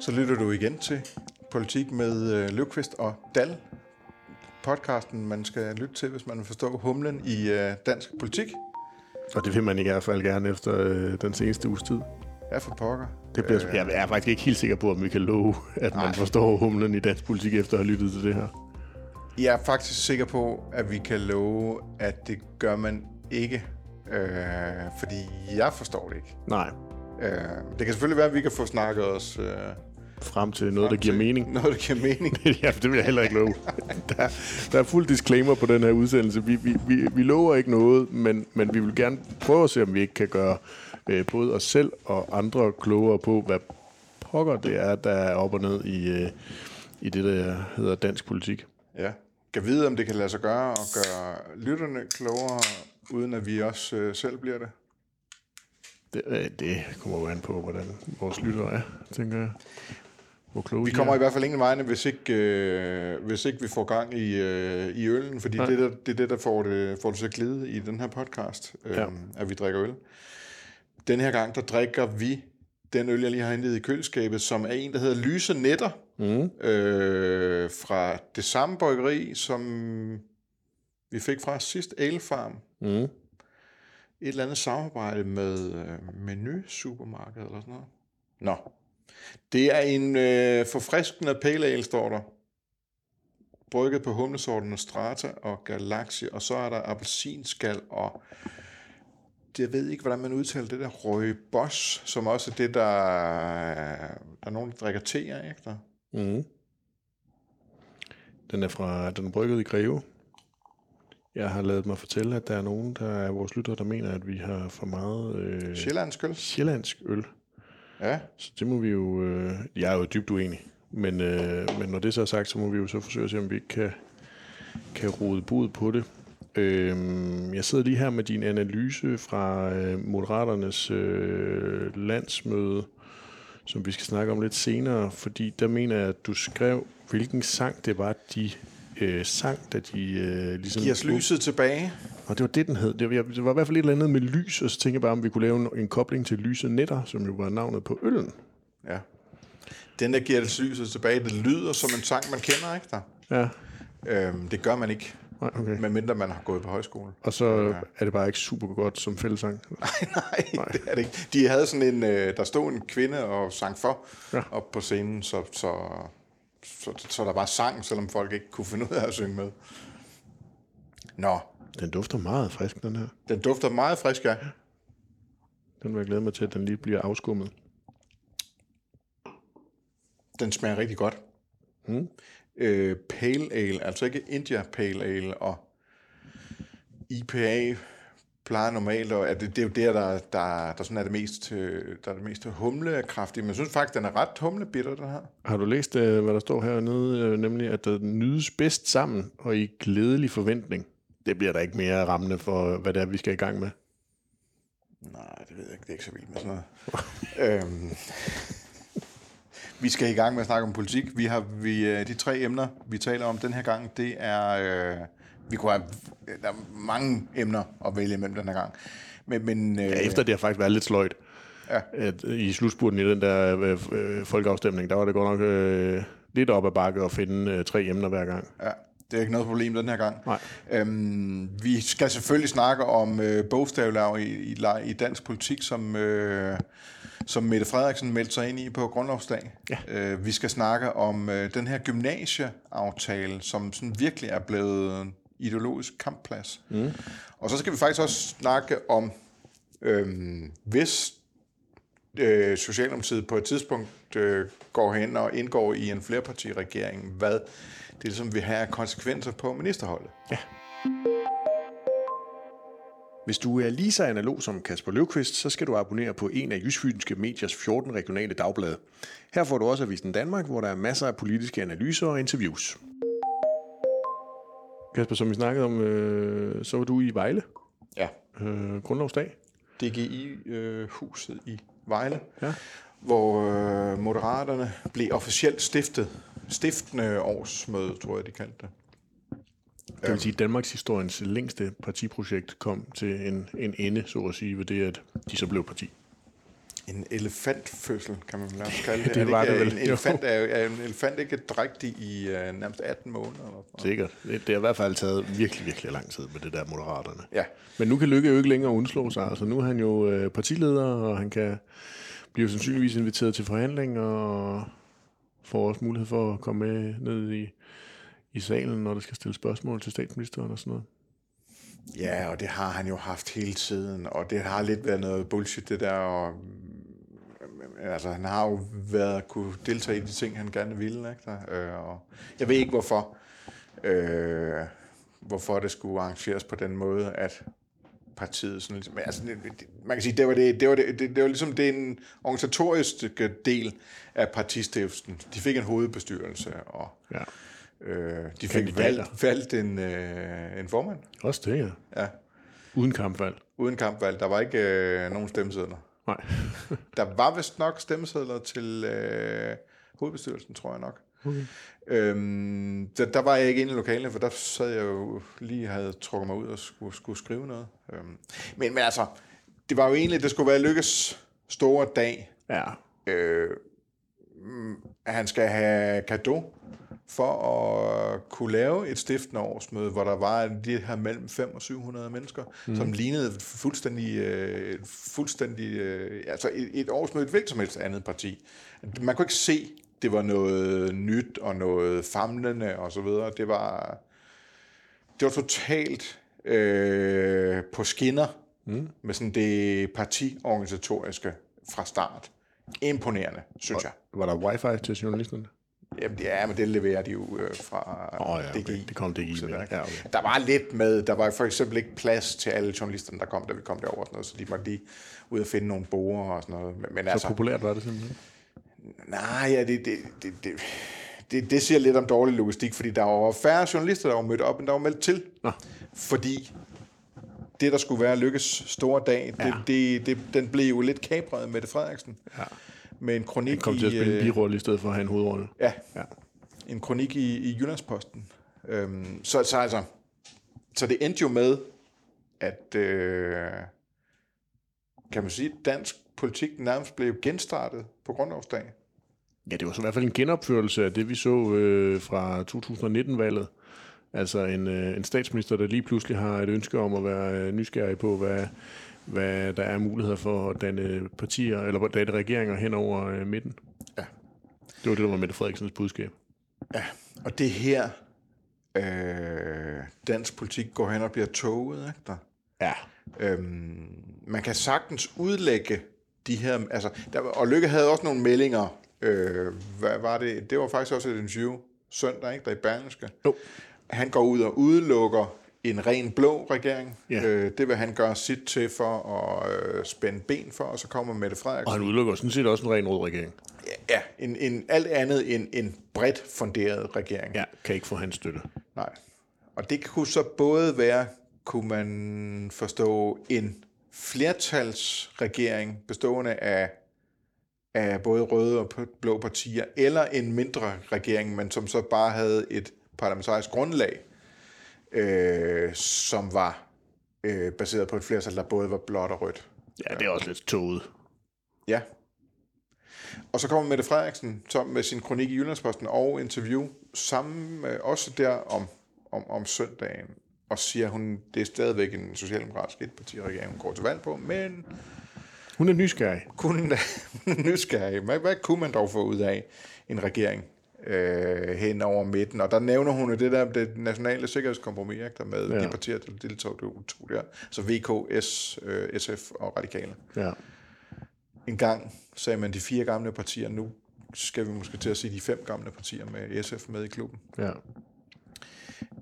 Så lytter du igen til Politik med øh, Løvqvist og Dal. Podcasten, man skal lytte til, hvis man vil forstå humlen i øh, dansk politik. Og det vil man i hvert fald gerne efter øh, den seneste uges tid. Ja, for pokker. Det bliver, øh, jeg er faktisk ikke helt sikker på, om vi kan love, at man Nej. forstår humlen i dansk politik efter at have lyttet til det her. Jeg er faktisk sikker på, at vi kan love, at det gør man ikke. Øh, fordi jeg forstår det ikke. Nej, Øh, det kan selvfølgelig være, at vi kan få snakket os... Øh, frem til noget, der frem giver til mening. Noget, der giver mening. ja, det vil jeg heller ikke love. Der, der er fuld disclaimer på den her udsendelse. Vi, vi, vi, vi lover ikke noget, men, men vi vil gerne prøve at se, om vi ikke kan gøre øh, både os selv og andre klogere på, hvad pokker det er, der er op og ned i, øh, i det, der hedder dansk politik. Ja. Kan vide, om det kan lade sig gøre og gøre lytterne klogere, uden at vi også øh, selv bliver det. Det, øh, det kommer jo an på, hvordan vores lyttere er, tænker jeg. Hvor kloge Vi kommer er. i hvert fald ingen vegne, hvis ikke, øh, hvis ikke vi får gang i, øh, i øllen, fordi det er, der, det er det, der får det, får det til at glide i den her podcast, øh, Ja. at vi drikker øl. Den her gang, der drikker vi den øl, jeg lige har hentet i køleskabet, som er en, der hedder Lyse Netter, Mm. øh, fra det samme bryggeri, som vi fik fra sidst, Ale Farm. Mm. Et eller andet samarbejde med øh, Menu Supermarked eller sådan noget. Nå. Det er en øh, forfriskende pale ale, står der. Brygget på humlesorten Strata og Galaxy, og så er der appelsinskal og jeg ved ikke, hvordan man udtaler det der røgbos, som også er det, der, der er nogen, der drikker te af, ikke der? Mm. Den er fra den er brygget i Greve. Jeg har lavet mig fortælle, at der er nogen, der er vores lyttere, der mener, at vi har for meget øh, Sjællandsk øl. sjællandsk øl. Ja, Så det må vi jo... Øh, jeg er jo dybt uenig. Men, øh, men når det så er sagt, så må vi jo så forsøge at se, om vi ikke kan, kan rode bud på det. Øh, jeg sidder lige her med din analyse fra øh, Moderaternes øh, landsmøde, som vi skal snakke om lidt senere, fordi der mener jeg, at du skrev, hvilken sang det var, de øh, sang, da de øh, ligesom... giv os lyset tilbage. Og det var det, den hed. Det var, det var i hvert fald et eller andet med lys, og så tænkte jeg bare, om vi kunne lave en, en kobling til Lyse Netter, som jo var navnet på øllen. Ja. Den, der giver os lyset tilbage, det lyder som en sang, man kender, ikke der? Ja, Øhm, det gør man ikke, nej, okay. medmindre man har gået på højskole. Og så er det bare ikke super godt som fællesang. Nej, det er det ikke. De havde sådan en, øh, der stod en kvinde og sang for Ja. ja. op på scenen, så, så, så, så der var sang, selvom folk ikke kunne finde ud af at synge med. Nå, Den dufter meget frisk, den her. den dufter meget frisk, ja. Den vil jeg glæde mig til, at den lige bliver afskummet. Den smager rigtig godt. Mm. Øh, pale ale, altså ikke India Pale Ale og IPA plejer normalt, og at det, det er jo der, der, der, der sådan er det mest, øh, der er det mest humlekraftige. Men jeg synes faktisk, den er ret humlebitter, den her. Har du læst, øh, hvad der står hernede, øh, nemlig at der nydes bedst sammen og i glædelig forventning? Det bliver der ikke mere rammende for, hvad det er, vi skal i gang med. Nej, det ved jeg ikke. Det er ikke så vildt med sådan noget. øhm, vi skal i gang med at snakke om politik. Vi har vi, de tre emner, vi taler om den her gang, det er... Øh, vi kunne have, der er mange emner at vælge imellem den her gang. Men, men øh, Ja, efter det har faktisk været lidt sløjt. Ja. At øh, I slutspurten i den der øh, øh, folkeafstemning, der var det godt nok øh, lidt op ad bakke at finde øh, tre emner hver gang. Ja, det er ikke noget problem den her gang. Nej. Øhm, vi skal selvfølgelig snakke om øh, bogstavlav i, i, i dansk politik, som, øh, som Mette Frederiksen meldte sig ind i på grundlovsdag. Ja. Øh, vi skal snakke om øh, den her gymnasieaftale, som sådan virkelig er blevet ideologisk kampplads. Mm. Og så skal vi faktisk også snakke om, øh, hvis øh, Socialdemokratiet på et tidspunkt øh, går hen og indgår i en flerpartiregering, hvad det ligesom vil have konsekvenser på ministerholdet. Hvis du er lige så analog som Kasper Løvqvist, så skal du abonnere på en af Jysfynske Mediers 14 regionale dagblade. Her får du også Avisen Danmark, hvor der er masser af politiske analyser og interviews. Kasper, som vi snakkede om, øh, så var du i Vejle, Ja, øh, grundlovsdag. DGI-huset i Vejle, Ja. hvor øh, Moderaterne blev officielt stiftet. Stiftende årsmøde, tror jeg, de kaldte det. Det vil sige, at Danmarks historiens længste partiprojekt kom til en, en ende, så at sige, ved det, at de så blev parti. En elefantfødsel, kan man vel kalde det. Det Er var det vel, En elefant er, er en elefant ikke drægtig i uh, nærmest 18 måneder? Eller? Sikkert. Det, det har i hvert fald taget virkelig, virkelig lang tid med det der moderaterne. Ja. Men nu kan Lykke jo ikke længere undslå sig. Altså, nu er han jo øh, partileder, og han kan blive sandsynligvis inviteret til forhandlinger, og får også mulighed for at komme med ned i, i salen, når der skal stilles spørgsmål til statsministeren og sådan noget. Ja, og det har han jo haft hele tiden, og det har lidt været noget bullshit, det der, og altså, han har jo været, kunne deltage i de ting, han gerne ville, ikke? Der, øh, og jeg ved ikke, hvorfor, øh, hvorfor det skulle arrangeres på den måde, at partiet sådan ligesom, altså, man kan sige, det var, det, det var, det, det, det var ligesom den organisatoriske del af partistiftelsen. De fik en hovedbestyrelse, og Ja. øh, de fik valgt, valgt en, øh, en formand. Også det, ja. Ja, Uden kampvalg. uden kampvalg. Der var ikke øh, nogen stemmesedler. Nej. Der var vist nok stemmesedler til øh, hovedbestyrelsen, tror jeg nok. Okay. Øhm, der, der var jeg ikke inde i lokalet, for der sad jeg jo lige havde trukket mig ud og skulle, skulle skrive noget. Øhm, men, men altså, det var jo egentlig, det skulle være Lykkes store dag, Ja. øh, mm, han skal have kado for at kunne lave et stiftende årsmøde, hvor der var de her mellem 500 og 700 mennesker, mm. som lignede fuldstændig, øh, fuldstændig øh, altså et, et årsmøde i et hvilket som helst andet parti. Man kunne ikke se, det var noget nyt og noget famlende og så videre. Det var, det var totalt øh, på skinner mm. med sådan det partiorganisatoriske fra start. Imponerende, synes jeg. Var der wifi til journalisterne? Jamen, ja, men det leverer de jo øh, fra oh, ja, okay. DGI. det kom det i Så med. der, Ja, okay. der var lidt med, der var for eksempel ikke plads til alle journalisterne, der kom, da vi kom derover, og sådan noget, så de måtte lige ud og finde nogle borer og sådan noget. Men, men Så altså, populært var det simpelthen. nej, ja, det, det, det, det, det, det siger lidt om dårlig logistik, fordi der var færre journalister, der var mødt op, end der var meldt til. Nå. Fordi det, der skulle være Lykkes store dag, det, Ja. det, det, den blev jo lidt kapret med Mette Frederiksen. Ja. Med en kronik Han kom til at i, spille en øh, birolle i stedet for at have en hovedrolle. Ja, Ja. en kronik i, i Jyllandsposten. Øhm, så, så altså, så det endte jo med, at øh, kan man sige, dansk politik nærmest blev genstartet på grundlovsdag. Ja, det var så i hvert fald en genopførelse af det, vi så øh, fra 2019-valget. Altså en, øh, en statsminister, der lige pludselig har et ønske om at være øh, nysgerrig på, hvad, hvad der er muligheder for at danne partier, eller danne regeringer hen over øh, midten. Ja. Det var det, der var Mette Frederiksens budskab. Ja, og det her, øh, dansk politik går hen og bliver toget, ikke der? Ja. Øhm, man kan sagtens udlægge de her, altså, der, og Lykke havde også nogle meldinger, øh, hvad var det, det var faktisk også et interview søndag, ikke, der i Berlingske. Jo. Han går ud og udelukker en ren blå regering. Ja. Øh, det vil han gøre sit til for at øh, spænde ben for, og så kommer Mette Og Frederiksen. han udelukker sådan set også en ren rød regering. Ja, en, en alt andet end en bredt funderet regering. Ja, kan ikke få hans støtte. Nej. Og det kunne så både være, kunne man forstå, en flertalsregering bestående af, af både røde og blå partier, eller en mindre regering, men som så bare havde et parlamentarisk grundlag, øh, som var øh, baseret på et flertal, der både var blåt og rødt. Ja, det er også lidt toget. Ja. Og så kommer Mette Frederiksen så med sin kronik i Jyllandsposten og interview sammen med også der om, om, om søndagen og siger, hun det er stadigvæk en socialdemokratisk etpartiregering, hun går til valg på, men Hun er nysgerrig. hun er nysgerrig. Hvad, hvad kunne man dog få ud af en regering øh, hen over midten? Og der nævner hun jo det der det nationale sikkerhedskompromis, ikke, der med Ja. de partier, der deltog to der. Så VK, S, øh, SF og Radikale. Ja. En gang sagde man de fire gamle partier, nu skal vi måske til at sige de fem gamle partier med SF med i klubben. Ja.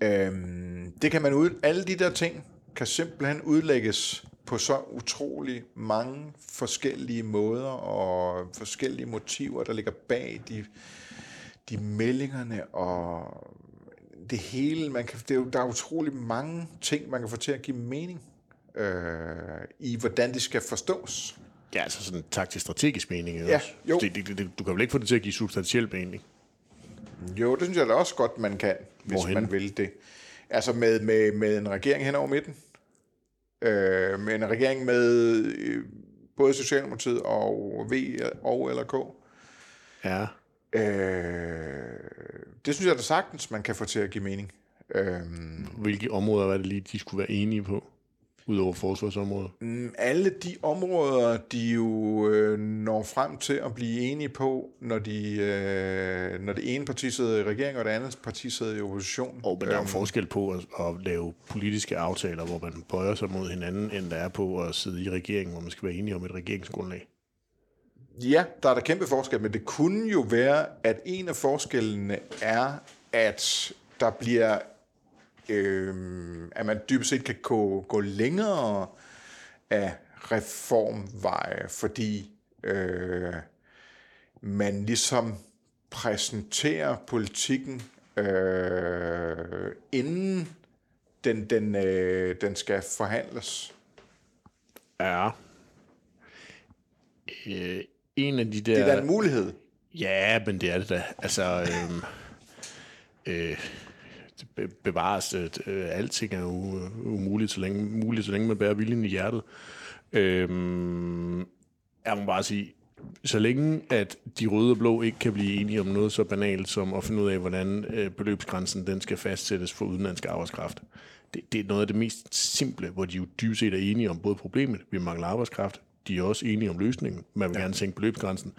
Øhm, det kan man ud, alle de der ting kan simpelthen udlægges på så utrolig mange forskellige måder og forskellige motiver, der ligger bag de, de meldingerne og det hele. Man kan, det er jo, der er utrolig mange ting, man kan få til at give mening øh, i, hvordan de skal forstås. Ja, altså sådan en taktisk-strategisk mening. Ja, også. jo. Det, det, det, du kan vel ikke få det til at give substantiel mening? Jo, det synes jeg da også godt, man kan, hvis Hvorhen? man vil det. Altså med, med, med en regering hen over midten. Øh, med en regering med øh, både Socialdemokratiet og V og LRK. Ja. Øh, det synes jeg da sagtens, man kan få til at give mening. Øh, Hvilke områder var det lige, de skulle være enige på? Udover forsvarsområdet. Mm, alle de områder, de jo øh, når frem til at blive enige på, når, de, øh, når det ene parti sidder i regering, og det andet parti sidder i opposition. Og men der er jo forskel på at, at lave politiske aftaler, hvor man bøjer sig mod hinanden, end der er på at sidde i regeringen, hvor man skal være enige om et regeringsgrundlag. Ja, der er der kæmpe forskel, men det kunne jo være, at en af forskellene er, at der bliver, øh, at man dybest set kan gå, gå længere af reformveje, fordi øh, man ligesom præsenterer politikken øh, inden den, den, øh, den skal forhandles. Ja. Øh, en af de der... Det er da en mulighed. Ja, men det er det da. Altså, øhm, øh, be- bevares, at øh, alting er jo umuligt, så længe, muligt, så længe man bærer viljen i hjertet. Øhm, jeg må bare sige, så længe at de røde og blå ikke kan blive enige om noget så banalt som at finde ud af, hvordan øh, beløbsgrænsen den skal fastsættes for udenlandsk arbejdskraft. Det, det er noget af det mest simple, hvor de jo dybest set er enige om både problemet, vi mangler arbejdskraft, de er også enige om løsningen, man vil ja. gerne sænke beløbsgrænsen.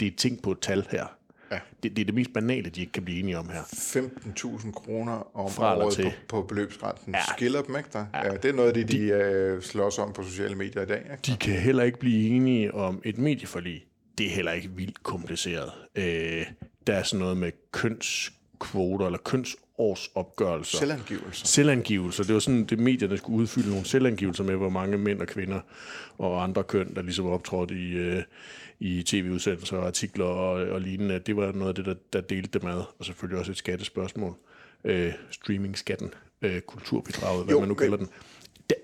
Det er ting på et tal her. Ja. Det, det er det mest banale, de ikke kan blive enige om her. 15.000 kroner om Fra året til. på, på beløbsgrænsen. Ja. Ja. Skiller dem, ikke der? Ja. det er noget af det, de, de øh, slås om på sociale medier i dag. Ikke? De kan heller ikke blive enige om et medieforlig. Det er heller ikke vildt kompliceret. Øh, der er sådan noget med kønskvoter eller kønsårsopgørelser. Selvangivelser. Selvangivelser. Det var sådan, det medierne skulle udfylde nogle selvangivelser med, hvor mange mænd og kvinder og andre køn, der ligesom optrådte i, øh, i tv-udsendelser og artikler og, og lignende. Det var noget af det, der, der delte dem ad. Og selvfølgelig også et skattespørgsmål. Øh, streaming-skatten, øh, kulturbidraget, hvad Jo, man nu kalder den. Da,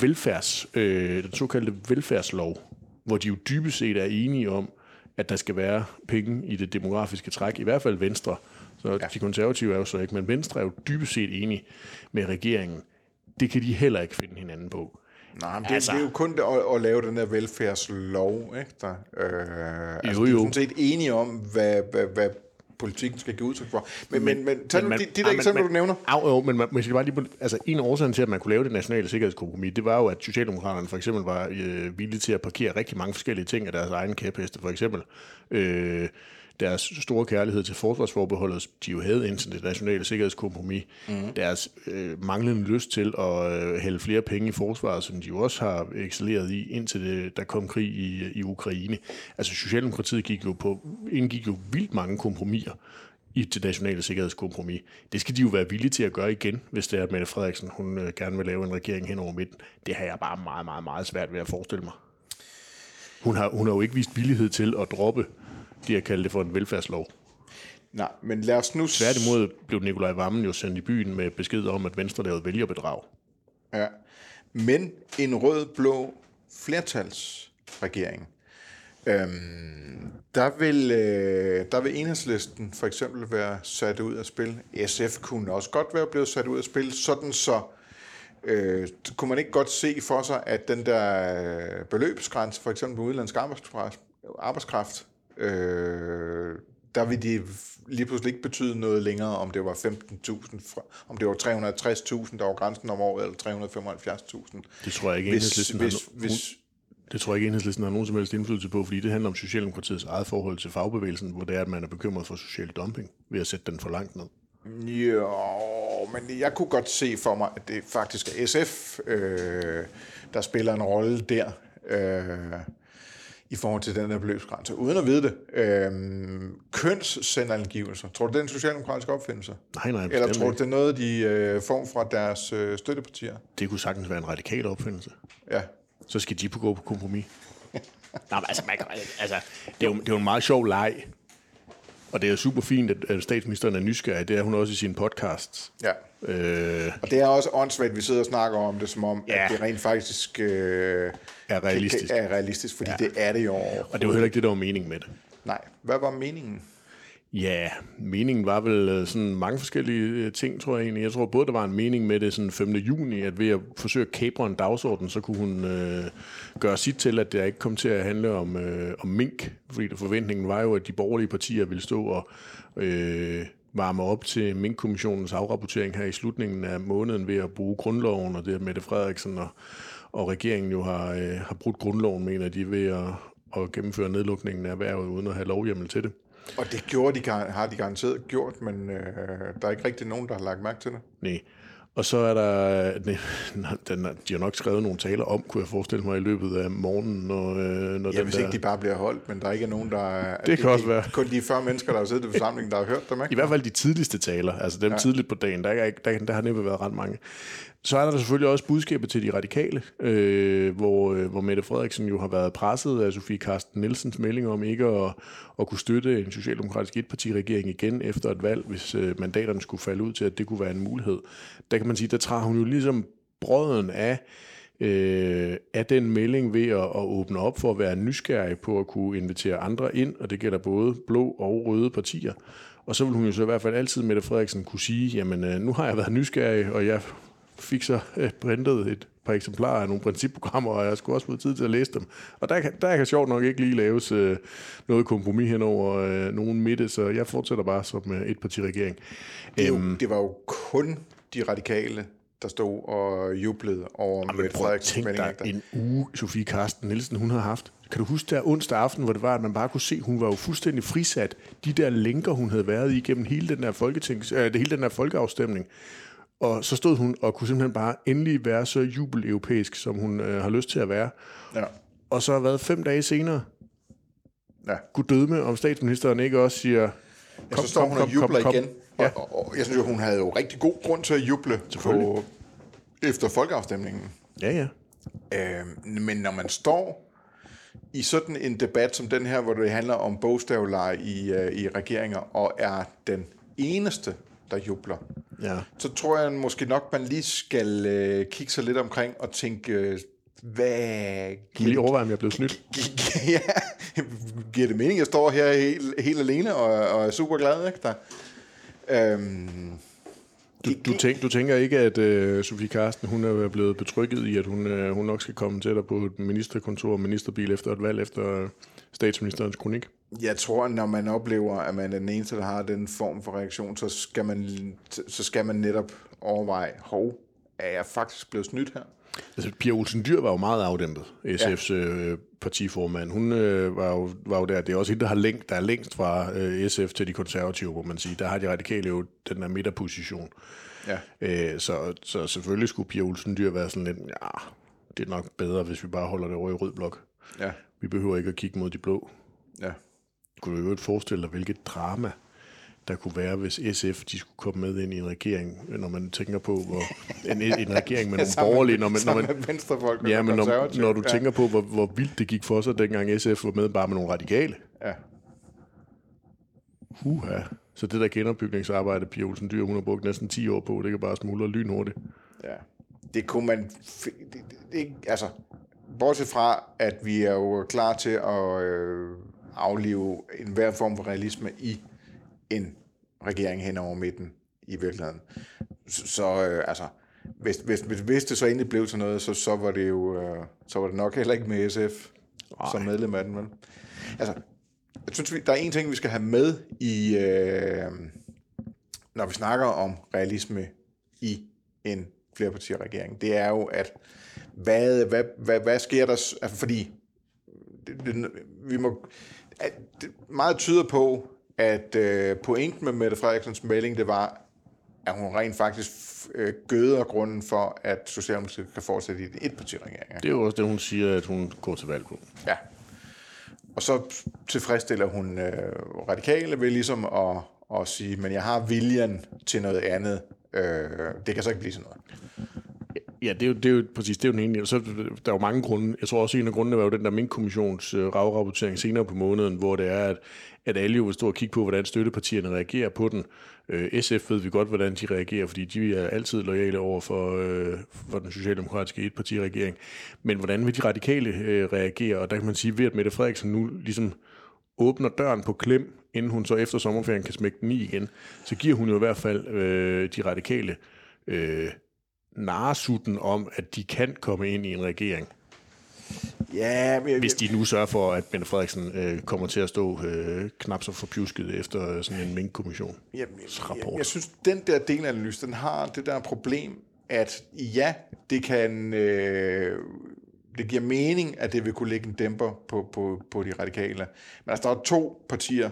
velfærds, øh, den såkaldte velfærdslov, hvor de jo dybest set er enige om, at der skal være penge i det demografiske træk, i hvert fald Venstre. Så ja. de konservative er jo så ikke, men Venstre er jo dybest set enige med regeringen. Det kan de heller ikke finde hinanden på. Nej, men det, Altså- det er jo kun det at, at lave den der velfærdslov, ikke der? Øh, altså, Jo, de er jo. sådan set enige om, hvad, hvad, hvad politikken skal give udtryk for. Men, men, men tag nu man- de, de der ah, men- eksempler, men- du nævner. Au, jo, men man, man skal bare lige, altså en af årsagerne til, at man kunne lave det nationale sikkerhedskompromis, det var jo, at Socialdemokraterne for eksempel var øh, villige til at parkere rigtig mange forskellige ting af deres egen kæpheste. For eksempel øh, deres store kærlighed til forsvarsforbeholdet, de jo havde indtil det nationale sikkerhedskompromis, mm. deres øh, manglende lyst til at øh, hælde flere penge i forsvaret, som de jo også har excelleret i, indtil det, der kom krig i, i Ukraine. Altså Socialdemokratiet gik jo på, indgik jo vildt mange kompromiser i det nationale sikkerhedskompromis. Det skal de jo være villige til at gøre igen, hvis det er, at Mette Frederiksen hun, øh, gerne vil lave en regering hen over midten. Det har jeg bare meget, meget, meget svært ved at forestille mig. Hun har, hun har jo ikke vist villighed til at droppe det, jeg kalder det for en velfærdslov. Nej, men lad os nu... Tværtimod blev Nikolaj Vammen jo sendt i byen med besked om, at Venstre lavede vælgerbedrag. Ja. Men en rød-blå flertalsregering, øhm, der, vil, øh, der vil enhedslisten for eksempel være sat ud af spil. SF kunne også godt være blevet sat ud af spil, sådan så øh, kunne man ikke godt se for sig, at den der øh, beløbsgrænse, for eksempel på udenlandsk arbejdskraft, arbejdskraft øh, der vil det lige pludselig ikke betyde noget længere, om det var 15.000, fra- om det var 360.000, der var grænsen om året, eller 375.000. Det tror jeg ikke, Hvis, hvis, no- hvis, det tror jeg ikke, enhedslisten har nogen som helst indflydelse på, fordi det handler om Socialdemokratiets eget forhold til fagbevægelsen, hvor det er, at man er bekymret for social dumping ved at sætte den for langt ned. Jo, men jeg kunne godt se for mig, at det faktisk er SF, øh, der spiller en rolle der, øh, i forhold til den der beløbsgrænse, uden at vide det. Øh, kønssendangivelser, tror du, det er en socialdemokratisk opfindelse? Nej, nej, Eller tror du, det er noget, de øh, får fra deres øh, støttepartier? Det kunne sagtens være en radikal opfindelse. Ja. så skal de på gå på kompromis. Nej, men altså, man kan, altså det, er jo, det er jo en meget sjov leg. Og det er super fint, at, at statsministeren er nysgerrig. Det er hun også i sin podcast. ja. Øh, Og det er også åndssvagt, at vi sidder og snakker om det, som om, Ja. at det rent faktisk øh, Er realistisk. Kan, er realistisk, fordi ja. det er det jo og det var heller ikke det, der var meningen med det. Nej, hvad var meningen? Ja, meningen var vel øh, sådan mange forskellige øh, ting, tror jeg egentlig. Jeg tror både, der var en mening med det sådan 5. juni, at ved at forsøge at kapre en dagsorden, så kunne hun øh, gøre sit til, at det ikke kom til at handle om, øh, om mink. Fordi forventningen var jo, at de borgerlige partier ville stå og øh, varme op til Mink-kommissionens afrapportering her i slutningen af måneden ved at bruge grundloven, og det at Mette Frederiksen og, og regeringen jo har, øh, har brudt grundloven, mener de, ved at, at gennemføre nedlukningen af erhvervet uden at have lovhjemmel til det. Og det gjorde de, har de garanteret gjort, men øh, der er ikke rigtig nogen, der har lagt mærke til det. Nej. Og så er der, den, de har nok skrevet nogle taler om, kunne jeg forestille mig, i løbet af morgenen. Når, øh, når ja, den hvis der, ikke de bare bliver holdt, men der er ikke nogen, der... Det kan også være. Kun de 40 mennesker, der har siddet i forsamlingen, der har hørt dem, ikke? I hvert fald de tidligste taler, altså dem ja. tidligt på dagen, der, er ikke, der, der har næppe været ret mange. Så er der selvfølgelig også budskabet til de radikale, øh, hvor, øh, hvor Mette Frederiksen jo har været presset af Sofie Karsten Nielsens melding om ikke at, at kunne støtte en socialdemokratisk etpartiregering igen efter et valg, hvis øh, mandaterne skulle falde ud til, at det kunne være en mulighed. Der kan man sige, der træder hun jo ligesom brøden af, øh, af den melding ved at, at åbne op for at være nysgerrig på at kunne invitere andre ind, og det gælder både blå og røde partier. Og så vil hun jo så i hvert fald altid, Mette Frederiksen, kunne sige, jamen øh, nu har jeg været nysgerrig, og jeg fik så øh, printet et par eksemplarer af nogle principprogrammer, og jeg skulle også få tid til at læse dem. Og der kan, der kan sjovt nok ikke lige laves øh, noget kompromis hen over øh, nogen midte, så jeg fortsætter bare som øh, et parti-regering. Det, jo, øhm, det var jo kun de radikale, der stod og jublede over Jamen, Mette Frederiksen. Tænk dig en uge, Sofie Karsten Nielsen, hun har haft. Kan du huske der onsdag aften, hvor det var, at man bare kunne se, hun var jo fuldstændig frisat. De der lænker, hun havde været i gennem hele den der, folketings, øh, hele den der folkeafstemning. Og så stod hun og kunne simpelthen bare endelig være så jubel-europæisk, som hun øh, har lyst til at være. Ja. Og så har været fem dage senere, ja. kunne døde med, om statsministeren ikke også siger... Kom, ja, så står kom, hun og jubler kom, kom, igen. Ja. Og, og, og jeg synes jo, hun havde jo rigtig god grund til at juble på, efter folkeafstemningen. Ja, ja. Øh, men når man står i sådan en debat som den her, hvor det handler om bogstavleje i, uh, i regeringer, og er den eneste, der jubler, ja. så tror jeg måske nok, man lige skal uh, kigge sig lidt omkring og tænke, uh, hvad... Kan lige overveje, om jeg er blevet snydt? ja, giver det mening, jeg står her helt, helt alene og, og er super glad, ikke? Der, øhm, du, du, tænk, du tænker ikke, at uh, Sofie Karsten hun er blevet betrykket i, at hun, uh, hun nok skal komme til dig på et ministerkontor og ministerbil efter et valg efter statsministerens kronik? Jeg tror, når man oplever, at man er den eneste, der har den form for reaktion, så skal man, så skal man netop overveje, hov, er jeg faktisk blevet snydt her? Altså, Pia Olsen Dyr var jo meget afdæmpet, SF's ja. øh, partiformand. Hun øh, var, jo, var jo der. Det er også hende, der, har længst, der er længst fra øh, SF til de konservative, må man sige. Der har de radikale jo den der midterposition. Ja. Øh, så, så selvfølgelig skulle Pia Olsen Dyr være sådan lidt, ja, det er nok bedre, hvis vi bare holder det over i rød blok. Ja. Vi behøver ikke at kigge mod de blå. Ja. Kunne du jo forestille dig, hvilket drama der kunne være, hvis SF de skulle komme med ind i en regering, når man tænker på, hvor en, en regering med nogle borgerlige... Når man, når man, venstrefolk ja, men når, når du ja. tænker på, hvor, hvor vildt det gik for sig, dengang SF var med bare med nogle radikale. Ja. Huha. Så det der genopbygningsarbejde, Pia Olsen Dyr, hun har brugt næsten 10 år på, det kan bare smuldre lynhurtigt. Ja. Det kunne man... Det, det, det, altså, bortset fra, at vi er jo klar til at øh, aflive enhver form for realisme i en regering hen over midten i virkeligheden. Så, så øh, altså, hvis, hvis, hvis, hvis det så endelig blev til noget, så, så var det jo øh, så var det nok heller ikke med SF Ej. som medlem af den. Men, altså, jeg synes, der er en ting, vi skal have med i, øh, når vi snakker om realisme i en flerpartiregering. Det er jo, at hvad, hvad, hvad, hvad sker der? Altså, fordi det, det, vi må, at, det meget tyder på, at øh, pointen med Mette Frederiksens melding, det var, at hun rent faktisk øh, gøder grunden for, at Socialdemokratiet kan fortsætte i et etpartiregering. Det er jo også det, hun siger, at hun går til valg på. Ja. Og så tilfredsstiller hun øh, radikale ved ligesom at, at sige, men jeg har viljen til noget andet. Øh, det kan så ikke blive sådan noget. Ja, det er jo, det er jo præcis, det er jo den ene. Så, der er jo mange grunde. Jeg tror også, at en af grundene var jo den der minkkommissions øh, senere på måneden, hvor det er, at, at alle jo vil stå og kigge på, hvordan støttepartierne reagerer på den. Øh, SF ved vi godt, hvordan de reagerer, fordi de er altid lojale over for, øh, for den socialdemokratiske etpartiregering. Men hvordan vil de radikale øh, reagere? Og der kan man sige, ved at Mette Frederiksen nu ligesom åbner døren på klem, inden hun så efter sommerferien kan smække den i igen, så giver hun jo i hvert fald øh, de radikale øh, narsutten om, at de kan komme ind i en regering. Ja, men, Hvis de nu sørger for, at Mette Frederiksen øh, kommer til at stå øh, knap så forpjusket efter sådan en minkkommission. Jamen, jeg, rapport. jeg, jeg synes, den der delanalyse, den har det der problem, at ja, det kan... Øh, det giver mening, at det vil kunne lægge en dæmper på, på, på de radikale. Men altså, der er to partier,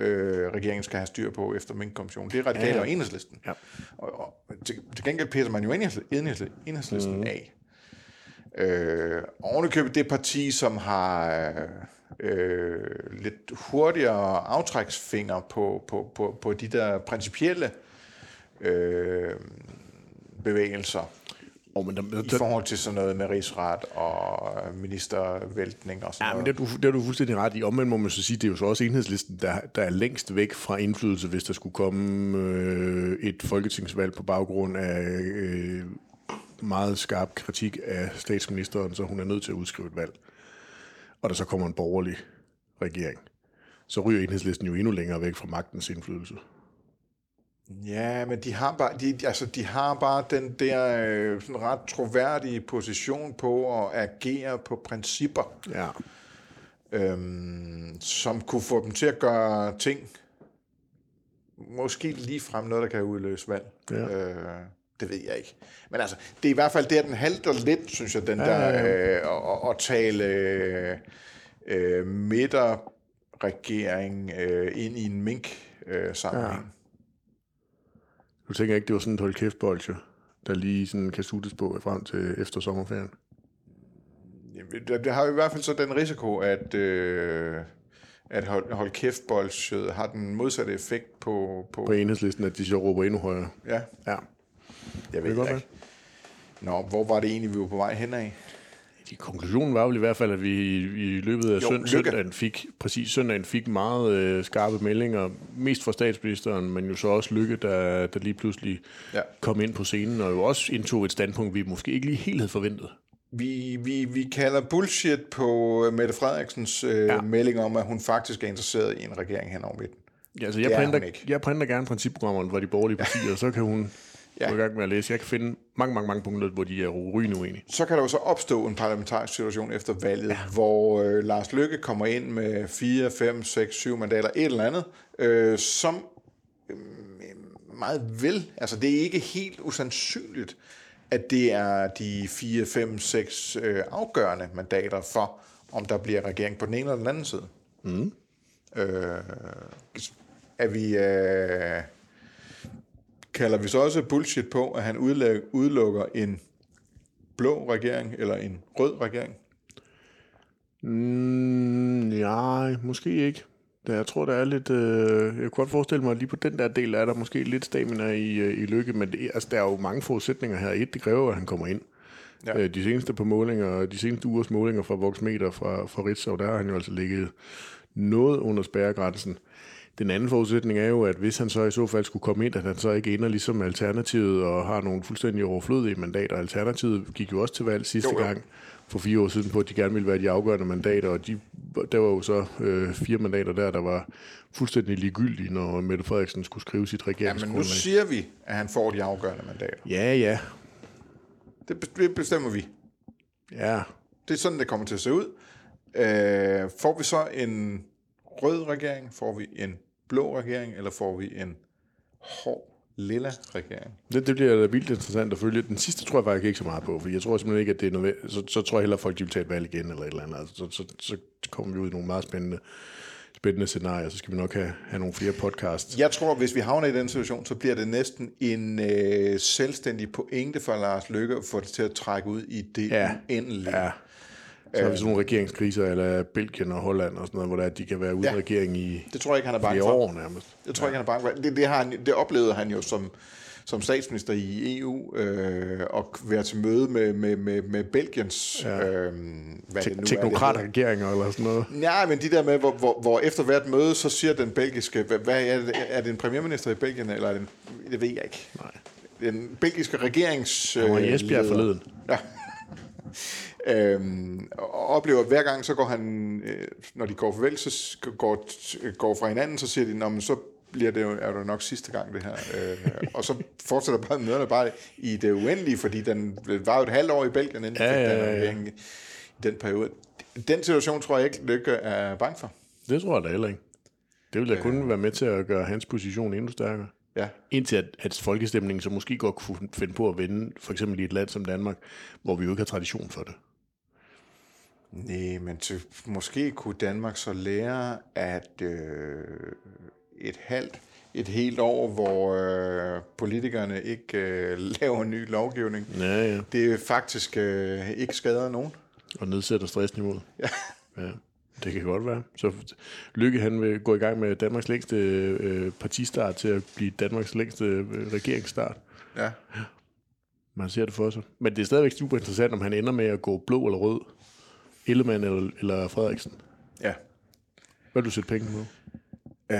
øh, regeringen skal have styr på efter minkkommissionen. Det er radikale Ja, ja, og enhedslisten. Ja. Og, og til, til gengæld pisser man jo enhedslisten, enhedslisten mm. af. Øh, ovenikøbet det parti, som har øh, lidt hurtigere aftræksfinger på, på, på, på de der principielle øh, bevægelser Oh, men der, der, i forhold til sådan noget med rigsret og ministervæltning og sådan Ja, men noget. det er, du, det er du fuldstændig ret i. Omvendt må man så sige, det er jo så også enhedslisten, der, der er længst væk fra indflydelse, hvis der skulle komme øh, et folketingsvalg på baggrund af øh, meget skarp kritik af statsministeren, så hun er nødt til at udskrive et valg. Og der så kommer en borgerlig regering. Så ryger enhedslisten jo endnu længere væk fra magtens indflydelse. Ja, men de har bare, de, altså, de har bare den der øh, sådan ret troværdige position på at agere på principper. Ja. øhm, som kunne få dem til at gøre ting, måske lige frem noget, der kan udløse valg. Ja. Øh, det ved jeg ikke. Men altså, det er i hvert fald der, den halter lidt, synes jeg, den ja, der ja, øh, at, at tale øh, øh, midterregering øh, ind i en mink-sammenhæng. Ja. Du tænker ikke, det var sådan et hold kæft bolsje, der lige sådan kan suttes på frem til efter sommerferien? Det, det har i hvert fald så den risiko, at, øh, at hold, hold kæft bolsjet har den modsatte effekt på... på, På enhedslisten, at de så råber endnu højere. ja, Ja. jeg ved Det ikke. Nå, hvor var det egentlig, vi var på vej hen af? De konklusionen var vel i hvert fald, at vi i, i løbet af Jo, søn, Lykke. søndagen fik, præcis søndagen fik meget øh, skarpe meldinger, mest fra statsministeren, men jo så også Lykke, der, der lige pludselig Ja. kom ind på scenen, og jo også indtog et standpunkt, vi måske ikke lige helt havde forventet. Vi, vi, vi kalder bullshit på øh, Mette Frederiksens øh, ja. Melding om, at hun faktisk er interesseret i en regering hen over midten. Ja, altså, jeg, er printer, jeg printer gerne principprogrammerne fra de borgerlige partier, og så kan hun Ja. gå i gang med at læse. Jeg kan finde mange, mange, mange punkter, hvor de er rygende uenige. Så kan der jo så opstå en parlamentarisk situation efter valget, ja. hvor øh, Lars Lykke kommer ind med 4, 5, 6, 7 mandater, et eller andet, øh, som øh, meget vel, altså det er ikke helt usandsynligt, at det er de 4, 5, 6 øh, afgørende mandater for, om der bliver regering på den ene eller den anden side. Mm. Øh, er vi... Øh, kalder vi så også bullshit på, at han udelukker en blå regering eller en rød regering? Mm, nej, måske ikke. Jeg tror, der er lidt... Øh, jeg kunne godt forestille mig, at lige på den der del er der måske lidt stamina i, øh, i lykke, men det, altså, der er jo mange forudsætninger her. Et, det kræver, at han kommer ind. Ja. Ja. Øh, de seneste par målinger, de seneste ugers målinger fra Voxmeter fra, fra Ritzau, der har han jo altså ligget noget under spærregrænsen. Den anden forudsætning er jo, at hvis han så i så fald skulle komme ind, at han så ikke ender ligesom Alternativet og har nogle fuldstændig overflødige mandater. Alternativet gik jo også til valg sidste Jo, jo. gang for fire år siden på, at de gerne ville være de afgørende mandater, og de, der var jo så øh, fire mandater der, der var fuldstændig ligegyldige, når Mette Frederiksen skulle skrive sit Ja, men nu regeringsgrundlag. siger vi, at han får de afgørende mandater. Ja, ja, det bestemmer vi. ja. Det er sådan, det kommer til at se ud. Øh, får vi så en rød regering? Får vi en blå regering? Eller får vi en hård lilla regering? Det, det bliver vildt interessant at følge. Den sidste tror jeg faktisk ikke så meget på, for jeg tror simpelthen ikke, at det er noget, så, så tror jeg hellere, at folk de vil tage et valg igen eller et eller andet. Altså, så, så, så kommer vi ud i nogle meget spændende, spændende scenarier, så skal vi nok have, have nogle flere podcasts. Jeg tror, hvis vi havner i den situation, så bliver det næsten en øh, selvstændig pointe for Lars Løkke at få det til at trække ud i det Ja. uendelige. Ja. Så har vi sådan nogle regeringskriser, eller Belgien og Holland og sådan noget, hvor der, er, at de kan være uden Ja. ja. regering i Det tror jeg ikke, han er bange for. år nærmest. Det tror jeg ikke, han er bange for. Det, det, har han, det oplevede han jo som, som statsminister i EU, øh, og være til møde med, med, med, med Belgiens... Ja. Øh, hvad det nu det Teknokratregeringer eller sådan noget. Nej, men de der med, hvor, hvor, hvor efter hvert møde, så siger den belgiske, hvad, hvad er, det, er det en premierminister i Belgien, eller er det en, det ved jeg ikke. Nej. Den belgiske regerings... Han var i øh, Esbjerg leder. forleden. Ja. Øhm, og oplever, at hver gang, så går han, øh, når de går farvel, så går, går fra hinanden, så siger de, Nå, men så bliver det jo, er det nok sidste gang det her. Øh, og så fortsætter bare møderne bare i det uendelige, fordi den var jo et halvt år i Belgien, inden Ja, ja, ja, ja, den, i den periode. Den situation tror jeg ikke, Lykke er bange for. Det tror jeg da heller ikke. Det vil da kun være med til at gøre hans position endnu stærkere. Ja. Indtil at, at folkestemningen så måske godt kunne finde på at vende, for eksempel i et land som Danmark, hvor vi jo ikke har tradition for det. Nej, men til, måske kunne Danmark så lære, at øh, et halvt, et helt år, hvor øh, politikerne ikke øh, laver ny lovgivning, Ja, ja. det er faktisk øh, ikke skader nogen. Og nedsætter stressniveauet. Ja. ja. Det kan godt være. Så Lykke han vil gå i gang med Danmarks længste øh, partistart til at blive Danmarks længste øh, regeringsstart. Ja. Man ser det for sig. Men det er stadigvæk super interessant, om han ender med at gå blå eller rød. Ellemann eller, eller Frederiksen. ja. Hvad vil du sætte penge på? Øh,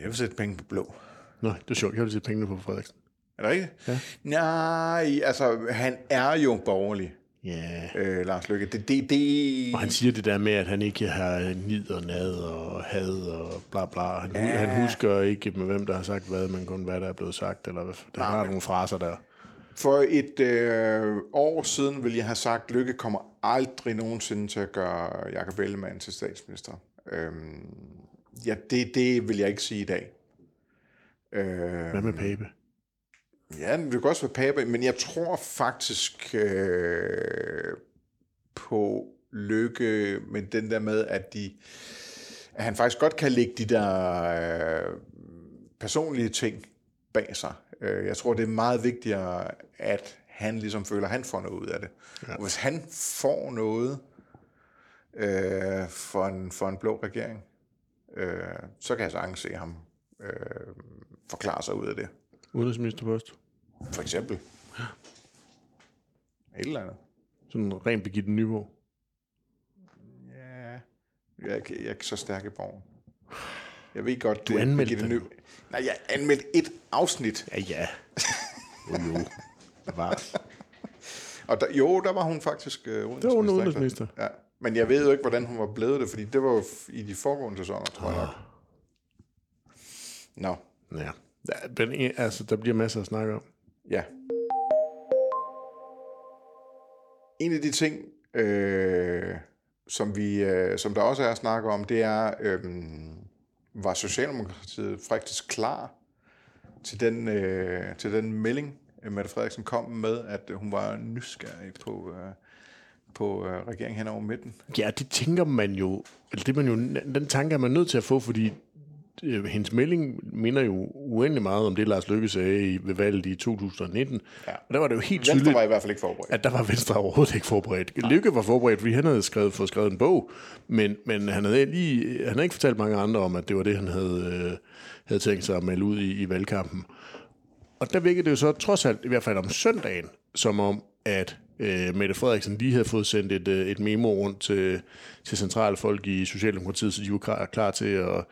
jeg vil sætte penge på blå. Nå, det er sjovt. Jeg vil sætte pengene på Frederiksen. Er det rigtigt? Ja. Nej, altså, han er jo borgerlig, Ja. øh, Lars Lykke. Det, det, det... Og han siger det der med, at han ikke har nid og nad og had og bla bla. Han, ja. han husker ikke med hvem, der har sagt hvad, men kun hvad der er blevet sagt. Eller hvad. Der har nogle fraser der. For et øh, år siden ville jeg have sagt, Lykke kommer aldrig nogensinde til at gøre Jakob Ellemann til statsminister. Øhm, ja, det, det vil jeg ikke sige i dag. Øh, Hvad med Pape? ja, det kan også være Pape, men jeg tror faktisk øh, på Lykke med den der med, at, de, at han faktisk godt kan lægge de der øh, personlige ting bag sig. Øh, jeg tror, det er meget vigtigere, at han ligesom føler, at han får noget ud af det. Ja. Og hvis han får noget øh, for, en, for en blå regering, øh, så kan jeg sagtens se ham øh, forklare sig ud af det. Udenrigsministerpost. For eksempel. Et eller andet. Sådan rent Birgitte Nyborg. Ja, jeg er, ikke- jeg er ikke så stærk i borgen. Jeg ved godt, Du det er Birgitte. Ny- Nej, jeg anmeldte et afsnit. Ja, ja. Jo, jo. Var. Og der, jo, der var hun faktisk øh, udenrigsminister. Det var hun udenrigsminister. Ja. Men jeg ved jo ikke, hvordan hun var blevet det, fordi det var jo i de foregående sæsoner, tror jeg nok. Nå, Ja. ja men, altså, der bliver masser at snakke om. ja. En af de ting, øh, som, vi, øh, som der også er at snakke om, det er, øh, var Socialdemokratiet faktisk klar til den, øh, til den melding, øh, Mette Frederiksen kom med, at hun var nysgerrig på, øh, på øh, regeringen hen over midten. Ja, det tænker man jo, eller det man jo, den tanke er man nødt til at få, fordi øh, hendes melding minder jo uendelig meget om det, Lars Løkke sagde i, ved valget i 2019. Ja. Og der var det jo helt Venstre tydeligt, var i hvert fald ikke forberedt. at der var Venstre overhovedet ikke forberedt. Lykke var forberedt, fordi han havde skrevet, fået skrevet en bog, men, men han, havde lige, han havde ikke fortalt mange andre om, at det var det, han havde, øh, havde tænkt sig at melde ud i, i valgkampen. Og der virkede det jo så trods alt, i hvert fald om søndagen, som om, at øh, Mette Frederiksen lige havde fået sendt et, øh, et memo rundt til, til centrale folk i Socialdemokratiet, så de var klar, klar til at,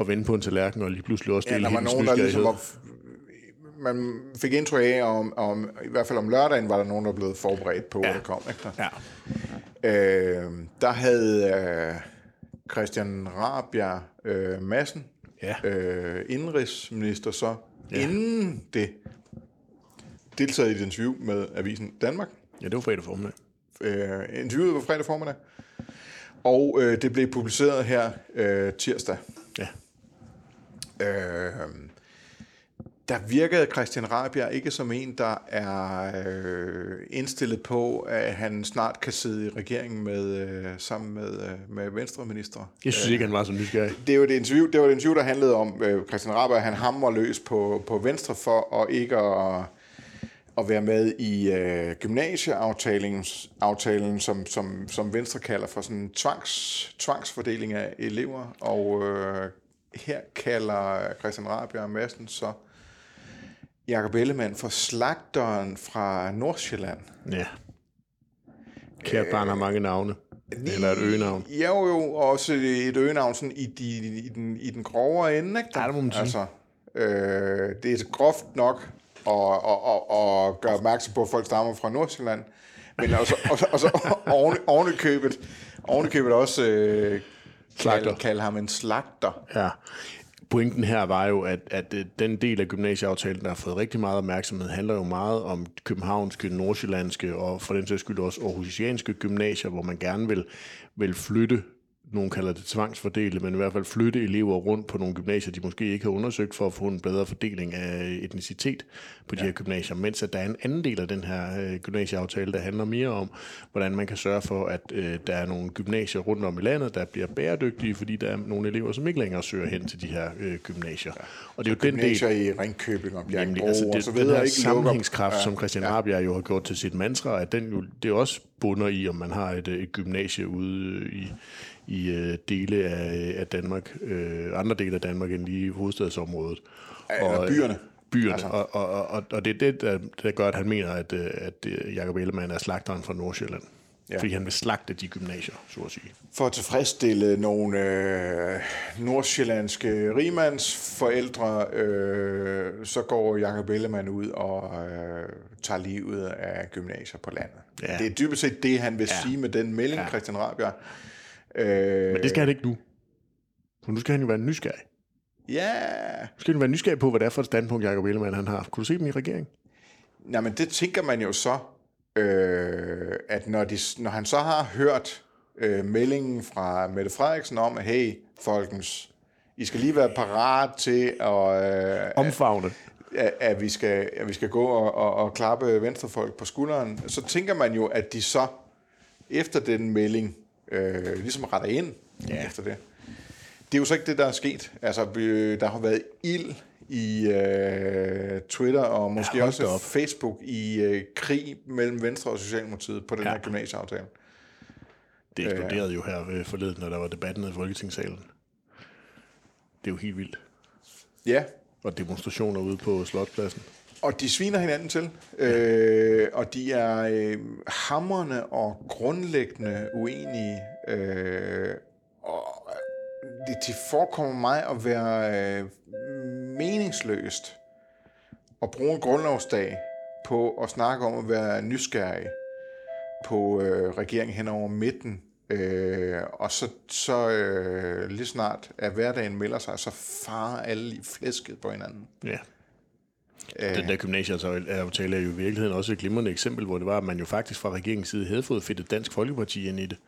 at vende på en tallerken og lige pludselig også Ja, dele der var nogen, der ligesom var, man fik indtryk af, om, om, i hvert fald om lørdagen, var der nogen, der blev forberedt på, ja. at det kom. Ikke? Ja. Øh, der havde øh, Christian Rabia øh, Madsen, Ja. øh, indrigsminister, så ja. inden det deltaget i et interview med Avisen Danmark. Ja, det var fredag formiddag. Øh, interviewet var fredag formiddag, og øh, det blev publiceret her øh, tirsdag. Ja. Øh, der virkede Christian Rabia ikke som en, der er øh, indstillet på, at han snart kan sidde i regeringen med, øh, sammen med, øh, med venstreminister. Jeg synes ikke, han var så nysgerrig. Det, er jo et interview, det var et interview, der handlede om øh, Christian Rabia, han hammer løs på, på venstre for at ikke at, at være med i øh, gymnasieaftalen, aftalen, som, som, som Venstre kalder for sådan en tvangs, tvangsfordeling af elever. Og øh, her kalder Christian Rabia Madsen så Jakob Ellemann for slagteren fra Nordsjælland. Ja. Kært barn har mange navne. Eller et øgenavn. Ja, jo, jo, og også et øgenavn sådan i, de, i, den, i den grovere ende, ikke? Ja, det må man sige. Altså, øh, det er groft nok at, at, at, at gøre opmærksom på, at folk stammer fra Nordsjælland, Men også, også, også oven, oven i købet, oven i købet også øh, kalde, kalde ham en slagter. Ja. Pointen her var jo, at, at øh, den del af gymnasieaftalen, der har fået rigtig meget opmærksomhed, handler jo meget om københavnske, nordsjællandske og for den sags skyld også aarhusianske gymnasier, hvor man gerne vil, vil flytte nogen kalder det tvangsfordele, men i hvert fald flytte elever rundt på nogle gymnasier, de måske ikke har undersøgt for at få en bedre fordeling af etnicitet på de ja. her gymnasier, mens at der er en anden del af den her øh, gymnasieaftale, der handler mere om, hvordan man kan sørge for, at øh, der er nogle gymnasier rundt om i landet, der bliver bæredygtige, fordi der er nogle elever, som ikke længere søger hen til de her øh, gymnasier. Ja. Og det er jo den del, i Ringkøbing og Bjergbro altså og så den videre. her Ikke sammenhængskraft, ja. som Christian ja. Rabjerg jo har gjort til sit mantra, at den jo, det også bunder i, om man har et, øh, et gymnasie ude i, i øh, dele af, af Danmark, øh, andre dele af Danmark end lige hovedstadsområdet. Eller øh, byerne. Byerne, Altså. og, og, og, og det er det, der, der gør, at han mener, at, øh, at øh, Jacob Ellemann er slagteren fra Nordsjælland. Ja. Fordi han vil slagte de gymnasier, så at sige. For at tilfredsstille nogle øh, nordsjællandske rimandsforældre, øh, så går Jacob Ellemann ud og øh, tager livet af gymnasier på landet. Ja. Det er dybest set det, han vil ja. sige med den melding, ja. Christian Rabjerg. Øh, Men det skal han ikke nu. For nu skal han jo være nysgerrig. Ja, Nu skal han være nysgerrig på, hvad det er for et standpunkt, Jacob Ellemann han har. Kunne du se dem i regering? Nej, men det tænker man jo så, øh, at når, de, når han så har hørt øh, meldingen fra Mette Frederiksen om, hey, folkens, I skal lige være parat til at, øh, Omfavne. at, at, vi skal, at vi skal gå og, og, og klappe venstrefolk på skulderen, så tænker man jo, at de så efter den melding øh, ligesom retter ind ja. efter det. Det er jo så ikke det, der er sket. Altså, vi, der har været ild i øh, Twitter og måske hold også op. Facebook i øh, krig mellem Venstre og Socialdemokratiet på den Ja. her gymnasieaftale. Det eksploderede jo her øh, forleden, når der var debatten i Folketingssalen. Det er jo helt vildt. Ja, Og demonstrationer ude på Slotspladsen. Og de sviner hinanden til, øh, og de er øh, hammerne og grundlæggende uenige, øh, og øh, det, det forekommer mig at være øh, meningsløst at bruge en grundlovsdag på at snakke om at være nysgerrig på øh, regeringen hen over midten, øh, og så, så øh, lige snart at hverdagen melder sig, så farer alle i flæsket på hinanden. Ja. Øh. Den der gymnasieaftale er jo i virkeligheden også et glimrende eksempel, hvor det var, at man jo faktisk fra regeringens side havde fået fedt Dansk Folkeparti ind i det,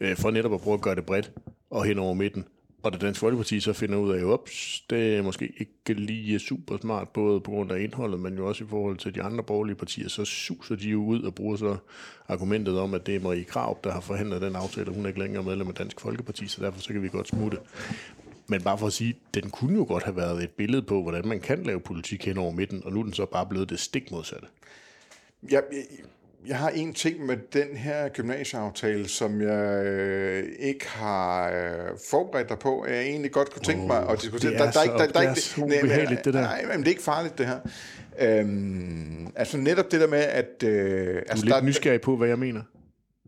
øh, for netop at prøve at gøre det bredt og hen over midten. Og da Dansk Folkeparti så finder ud af, ups, det er måske ikke lige super smart, både på grund af indholdet, men jo også i forhold til de andre borgerlige partier, så suser de jo ud og bruger så argumentet om, at det er Marie Krav, der har forhandlet den aftale, og hun er ikke længere medlem af Dansk Folkeparti, så derfor så kan vi godt smutte. Men bare for at sige, den kunne jo godt have været et billede på, hvordan man kan lave politik hen over midten, og nu er den så bare blevet det stik modsatte. Jeg, jeg, jeg har en ting med den her gymnasieaftale, som jeg øh, ikke har øh, forberedt dig på, jeg egentlig godt kunne tænke mig at diskutere. det er så- det er så ubehageligt, det der. Nej, men det er ikke farligt, det her. Øhm, altså netop det der med, at... Øh, Du er altså, lidt nysgerrig på, hvad jeg mener.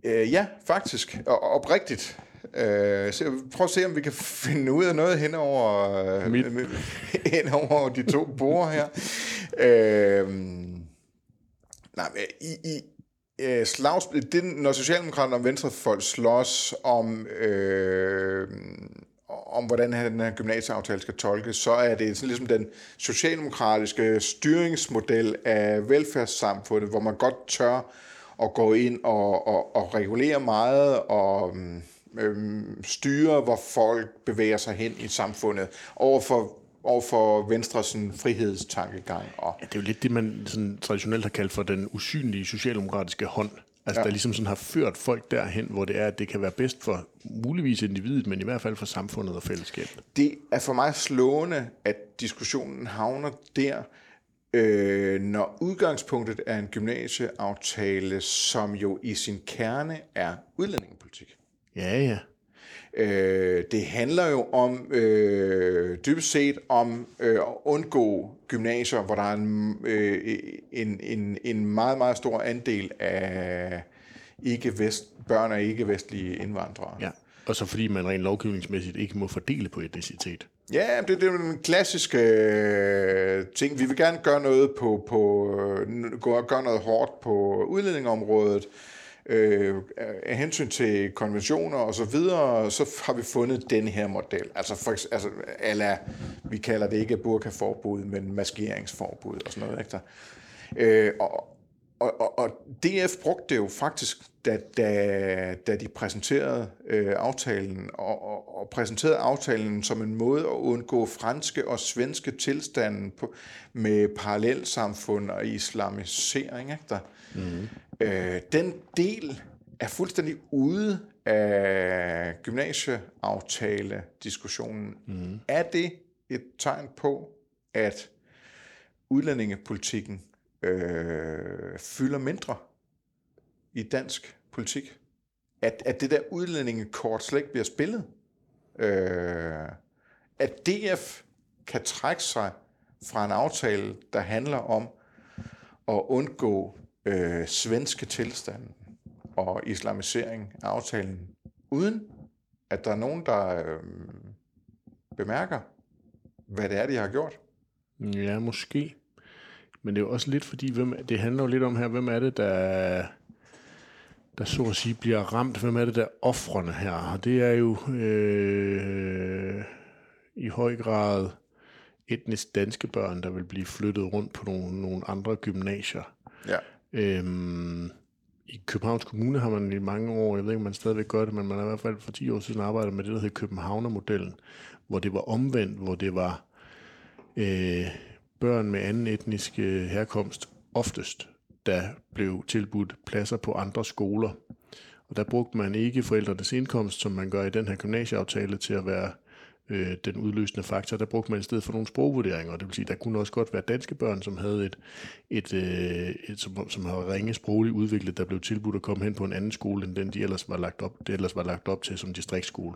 Øh, ja, faktisk. Og oprigtigt. Øh, så prøv at se, om vi kan finde ud af noget hen over, øh, Mit. hen over de to borde her. Øh, nej, men i, i øh, slags, det, når Socialdemokraterne og Venstrefolk slås om, øh, om hvordan den her gymnasieaftale skal tolkes, så er det sådan ligesom den socialdemokratiske styringsmodel af velfærdssamfundet, hvor man godt tør at gå ind og, og, og regulere meget og mm, øhm, styre, hvor folk bevæger sig hen i samfundet over for, over for Venstres sådan, frihedstankegang. Og, Ja, det er jo lidt det, man sådan traditionelt har kaldt for den usynlige socialdemokratiske hånd. Altså, ja. der ligesom sådan har ført folk derhen, hvor det er, at det kan være bedst for muligvis individet, men i hvert fald for samfundet og fællesskabet. det er for mig slående, at diskussionen havner der, øh, når udgangspunktet er en gymnasieaftale, som jo i sin kerne er udlændingepolitik. Ja, ja. Øh, det handler jo om, øh, dybest set om øh, at undgå gymnasier, hvor der er en, øh, en, en, en meget, meget stor andel af ikke vest, børn af ikke-vestlige indvandrere. ja. Og så fordi man rent lovgivningsmæssigt ikke må fordele på etnicitet. Ja, det, det er jo en klassisk øh, ting. Vi vil gerne gøre noget på, på øh, gøre noget hårdt på udlændingeområdet, øh, af hensyn til konventioner og så videre, så har vi fundet den her model. Altså, for, altså ala, vi kalder det ikke burkaforbud, men maskeringsforbud og sådan noget. Ikke der? Øh, og, og, og, og DF brugte det jo faktisk, da, da, da de præsenterede øh, aftalen, og, og, og præsenterede aftalen som en måde at undgå franske og svenske tilstanden på, med parallelsamfund og islamisering. Ikke der? Mm. Øh, den del er fuldstændig ude af gymnasieaftale-diskussionen. Mm. Er det et tegn på, at udlændingepolitikken øh, fylder mindre i dansk politik? At, at det der udlændingekort slet ikke bliver spillet? Øh, at DF kan trække sig fra en aftale, der handler om at undgå øh, svenske tilstanden og islamisering af aftalen, uden at der er nogen, der øh, bemærker, hvad det er, de har gjort? Ja, måske. Men det er jo også lidt fordi, hvem, det handler jo lidt om her, hvem er det, der, der så at sige bliver ramt? Hvem er det, der er offrene her? Og det er jo øh, i høj grad etnisk danske børn, der vil blive flyttet rundt på nogle, nogle andre gymnasier. Ja. Øhm, I Københavns Kommune har man i mange år, jeg ved ikke, om man stadigvæk gør det, men man har i hvert fald for 10 år siden arbejdet med det, der hedder Københavnermodellen, hvor det var omvendt, hvor det var øh, børn med anden etnisk øh, herkomst oftest, der blev tilbudt pladser på andre skoler. Og der brugte man ikke forældrenes indkomst, som man gør i den her gymnasieaftale, til at være øh, den udløsende faktor. Der brugte man i stedet for nogle sprogvurderinger. Det vil sige, der kunne også godt være danske børn, som havde et, et, øh, et som, som havde ringe sprogligt udviklet, der blev tilbudt at komme hen på en anden skole, end den de ellers var lagt op, det ellers var lagt op til som distriktsskole.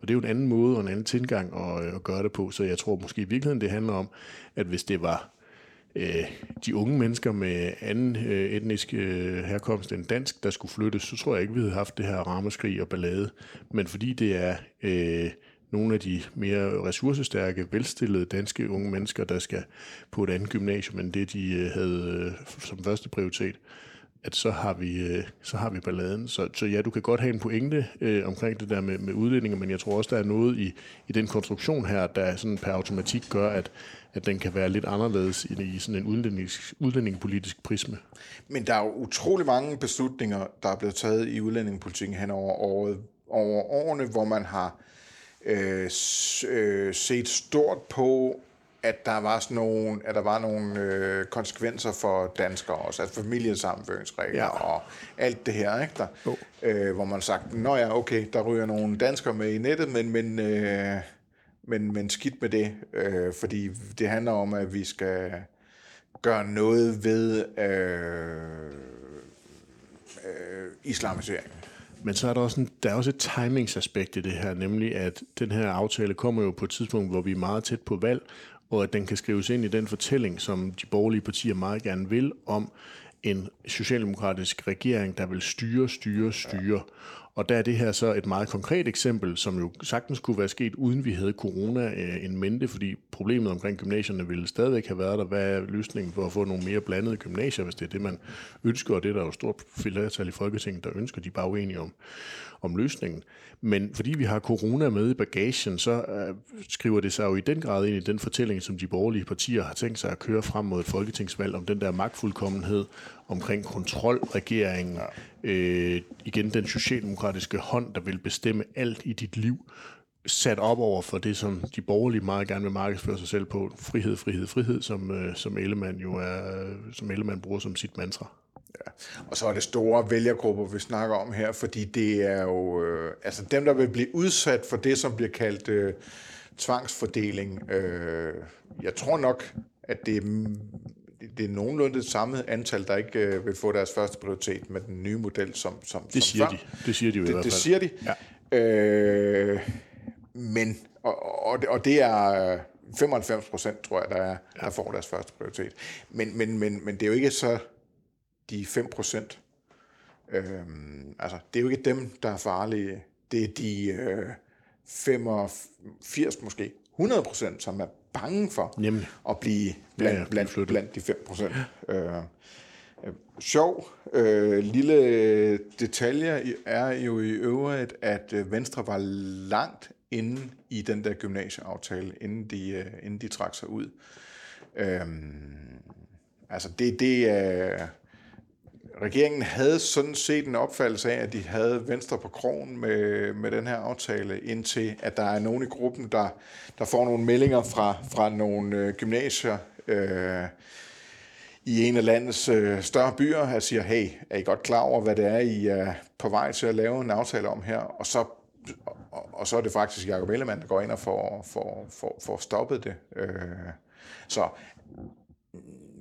Og det er jo en anden måde og en anden tilgang at, øh, at gøre det på, så jeg tror måske i virkeligheden, det handler om, at hvis det var øh, de unge mennesker med anden øh, etnisk øh, herkomst end dansk, der skulle flyttes, så tror jeg ikke, vi havde haft det her rammeskrig og ballade. Men fordi det er øh, nogle af de mere ressourcestærke, velstillede danske unge mennesker, der skal på et andet gymnasium end det, de øh, havde øh, som første prioritet, at så har vi, øh, så har vi balladen. Så, så ja, du kan godt have en pointe øh, omkring det der med, med udlændinge, men jeg tror også, der er noget i, i den konstruktion her, der sådan per automatik gør, at, at den kan være lidt anderledes i, i sådan en udlændings, udlændingepolitisk prisme. Men der er jo utrolig mange beslutninger, der er blevet taget i udlændingepolitikken hen over, året, over årene, hvor man har øh, øh, set stort på, at der var sådan nogle, at der var nogle øh, konsekvenser for danskere også, altså familiesammenføringsregler ja. og alt det her, ikke der? Oh. Øh, hvor man sagt, nå ja, okay, der ryger nogle danskere med i nettet, men, men, øh, men, men skidt med det, øh, fordi det handler om, at vi skal gøre noget ved øh, øh, islamiseringen. Men så er der også, en, der er også et timingsaspekt i det her, nemlig at den her aftale kommer jo på et tidspunkt, hvor vi er meget tæt på valg, og at den kan skrives ind i den fortælling, som de borgerlige partier meget gerne vil, om en socialdemokratisk regering, der vil styre, styre, styre. Ja. Og der er det her så et meget konkret eksempel, som jo sagtens kunne være sket, uden vi havde corona øh, en mente, fordi problemet omkring gymnasierne ville stadigvæk have været der. Hvad er løsningen for at få nogle mere blandede gymnasier, hvis det er det, man ønsker, og det er der jo stort flertal i Folketinget, der ønsker, de er bare uenige om om løsningen. Men fordi vi har corona med i bagagen, så øh, skriver det sig jo i den grad ind i den fortælling, som de borgerlige partier har tænkt sig at køre frem mod et folketingsvalg om den der magtfuldkommenhed omkring kontrolregeringen. Øh, igen den socialdemokratiske hånd, der vil bestemme alt i dit liv sat op over for det, som de borgerlige meget gerne vil markedsføre sig selv på. Frihed, frihed, frihed, som, øh, som Ellemann jo er, som Ellemann bruger som sit mantra. Ja. Og så er det store vælgergrupper, vi snakker om her, fordi det er jo øh, altså dem, der vil blive udsat for det, som bliver kaldt øh, tvangsfordeling. Øh, jeg tror nok, at det er, det er nogenlunde det samme antal, der ikke øh, vil få deres første prioritet med den nye model, som, som, det som siger før. de. Det siger de jo det, i hvert fald. Det siger de. Ja. Øh, men, og, og, og det er 95 procent, tror jeg, der, er, ja. der får deres første prioritet. Men, men, men, men det er jo ikke så de 5 procent. Øhm, altså, det er jo ikke dem, der er farlige. Det er de øh, 85, måske 100%, som er bange for Nemlig. at blive blandt, Ja, ja, ja, blandt, flyttet. blandt de 5%. Øh, øh, sjov øh, lille detalje er jo i øvrigt, at øh, Venstre var langt inde i den der gymnasieaftale, inden de, øh, inden de trak sig ud. Øhm, altså det, det er... Regeringen havde sådan set en opfattelse af, at de havde Venstre på krogen med, med den her aftale, indtil at der er nogen i gruppen, der, der får nogle meldinger fra, fra nogle øh, gymnasier øh, i en af landets øh, større byer, og siger, hey, er I godt klar over, hvad det er, I er på vej til at lave en aftale om her? Og så, og, og så er det faktisk Jacob Ellemann, der går ind og får, får, får, får stoppet det. Øh, så mm,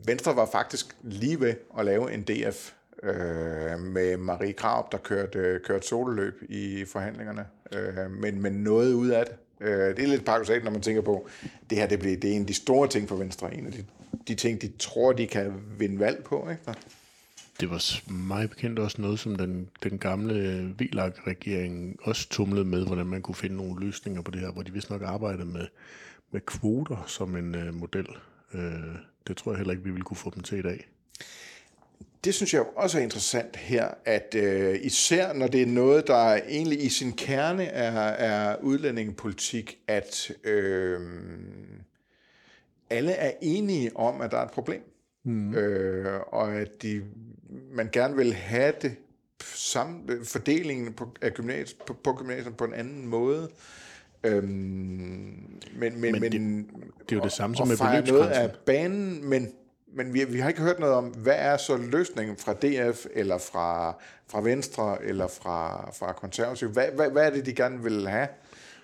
Venstre var faktisk lige ved at lave en DF øh, med Marie Krab, der kørte, kørte sololøb i forhandlingerne, øh, men, men noget ud af det. Øh, det er lidt paradoxalt, når man tænker på, det her det, bliver, det er en af de store ting for Venstre, en af de, de ting, de tror, de kan vinde valg på. Ikke? Det var meget bekendt også noget, som den, den gamle VLAG-regering også tumlede med, hvordan man kunne finde nogle løsninger på det her, hvor de vist nok arbejdede med, med kvoter som en øh, model. Øh, det tror jeg heller ikke, vi ville kunne få dem til i dag. Det synes jeg også er interessant her, at øh, især når det er noget, der egentlig i sin kerne er, er udlændingepolitik, at øh, alle er enige om, at der er et problem. Mm. Øh, og at de, man gerne vil have det sammen, fordelingen på, af gymnasiet, på, på gymnasiet på en anden måde. Øhm, men, men, men, det- men det er jo det samme og- som og med fejre noget beløbsgrænsen. af banen, men, men vi, vi har ikke hørt noget om, hvad er så løsningen fra DF, eller fra, fra Venstre, eller fra, fra Konservativ? Hvad, hvad, hvad er det, de gerne vil have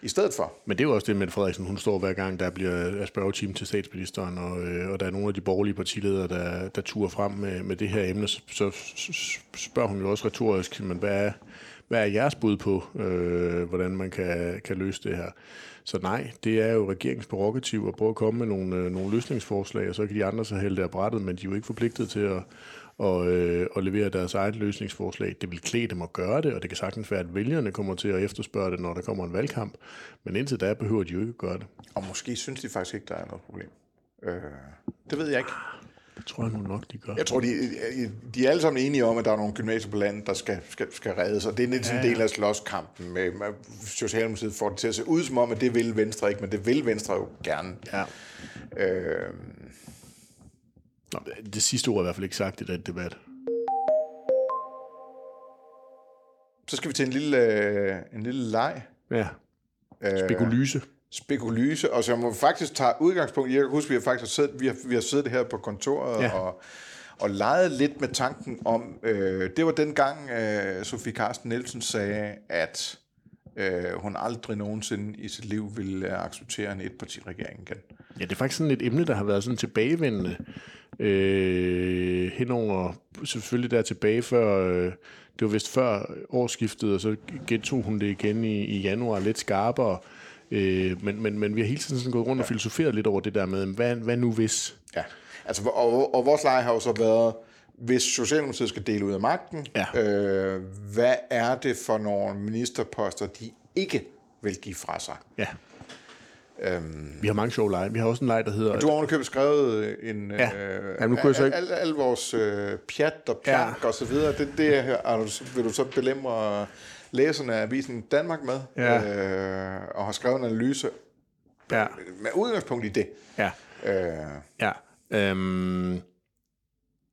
i stedet for? Men det er jo også det, Mette Frederiksen, hun står hver gang, der bliver af spørgetime til statsministeren, og, øh, og der er nogle af de borgerlige partiledere, der, der turer frem med, med det her emne, så, så spørger hun jo også retorisk, men hvad er, hvad er jeres bud på, øh, hvordan man kan, kan løse det her? Så nej, det er jo regeringens prerogativ at prøve at komme med nogle, øh, nogle løsningsforslag, og så kan de andre så hælde det af brættet, men de er jo ikke forpligtet til at, og, øh, og levere deres eget løsningsforslag. Det vil klæde dem at gøre det, og det kan sagtens være, at vælgerne kommer til at efterspørge det, når der kommer en valgkamp. Men indtil da behøver de jo ikke at gøre det. Og måske synes de faktisk ikke, der er noget problem. Øh, det ved jeg ikke. Det tror jeg nu nok, de gør. Jeg tror, de, de er alle sammen enige om, at der er nogle gymnasier på landet, der skal, skal, skal reddes, og det er lidt sådan en del af slåskampen. Med, med Socialdemokratiet får det til at se ud som om, at det vil Venstre ikke, men det vil Venstre jo gerne. Ja. Øh, Nå, det sidste ord er i hvert fald ikke sagt i den debat. så skal vi til en lille, øh, en lille leg. Ja. Spekulyse. Spekulyse, og som faktisk tager udgangspunkt i, jeg kan huske, vi har faktisk siddet, vi har, vi har siddet her på kontoret Ja. og, og leget lidt med tanken om, øh, det var den gang, øh, Sofie Carsten Nielsen sagde, at øh, hun aldrig nogensinde i sit liv ville øh, acceptere en etpartiregering igen. Ja, det er faktisk sådan et emne, der har været sådan tilbagevendende øh, henover, selvfølgelig der tilbage før, øh, det var vist før årsskiftet, og så gentog hun det igen i, i januar lidt skarpere. Øh, men, men, men vi har hele tiden sådan gået rundt og filosoferet lidt over det der med, hvad, hvad nu hvis? Ja, altså, og, og vores leje har jo så været, hvis Socialdemokratiet skal dele ud af magten, Ja. øh, hvad er det for nogle ministerposter, de ikke vil give fra sig? Ja. Øhm, vi har mange sjove lege. Vi har også en leg, der hedder... Du har ovenikøbet skrevet en... Ja. Øh, Ja, nu kunne jeg så ikke- Al, al, al vores øh, pjat og pjank ja. og så videre, det, det her, er du, vil du så belemre læserne af Avisen Danmark med, Ja. øh, og har skrevet en analyse Ja. med udgangspunkt i det. Ja. Øh, Ja. Øhm,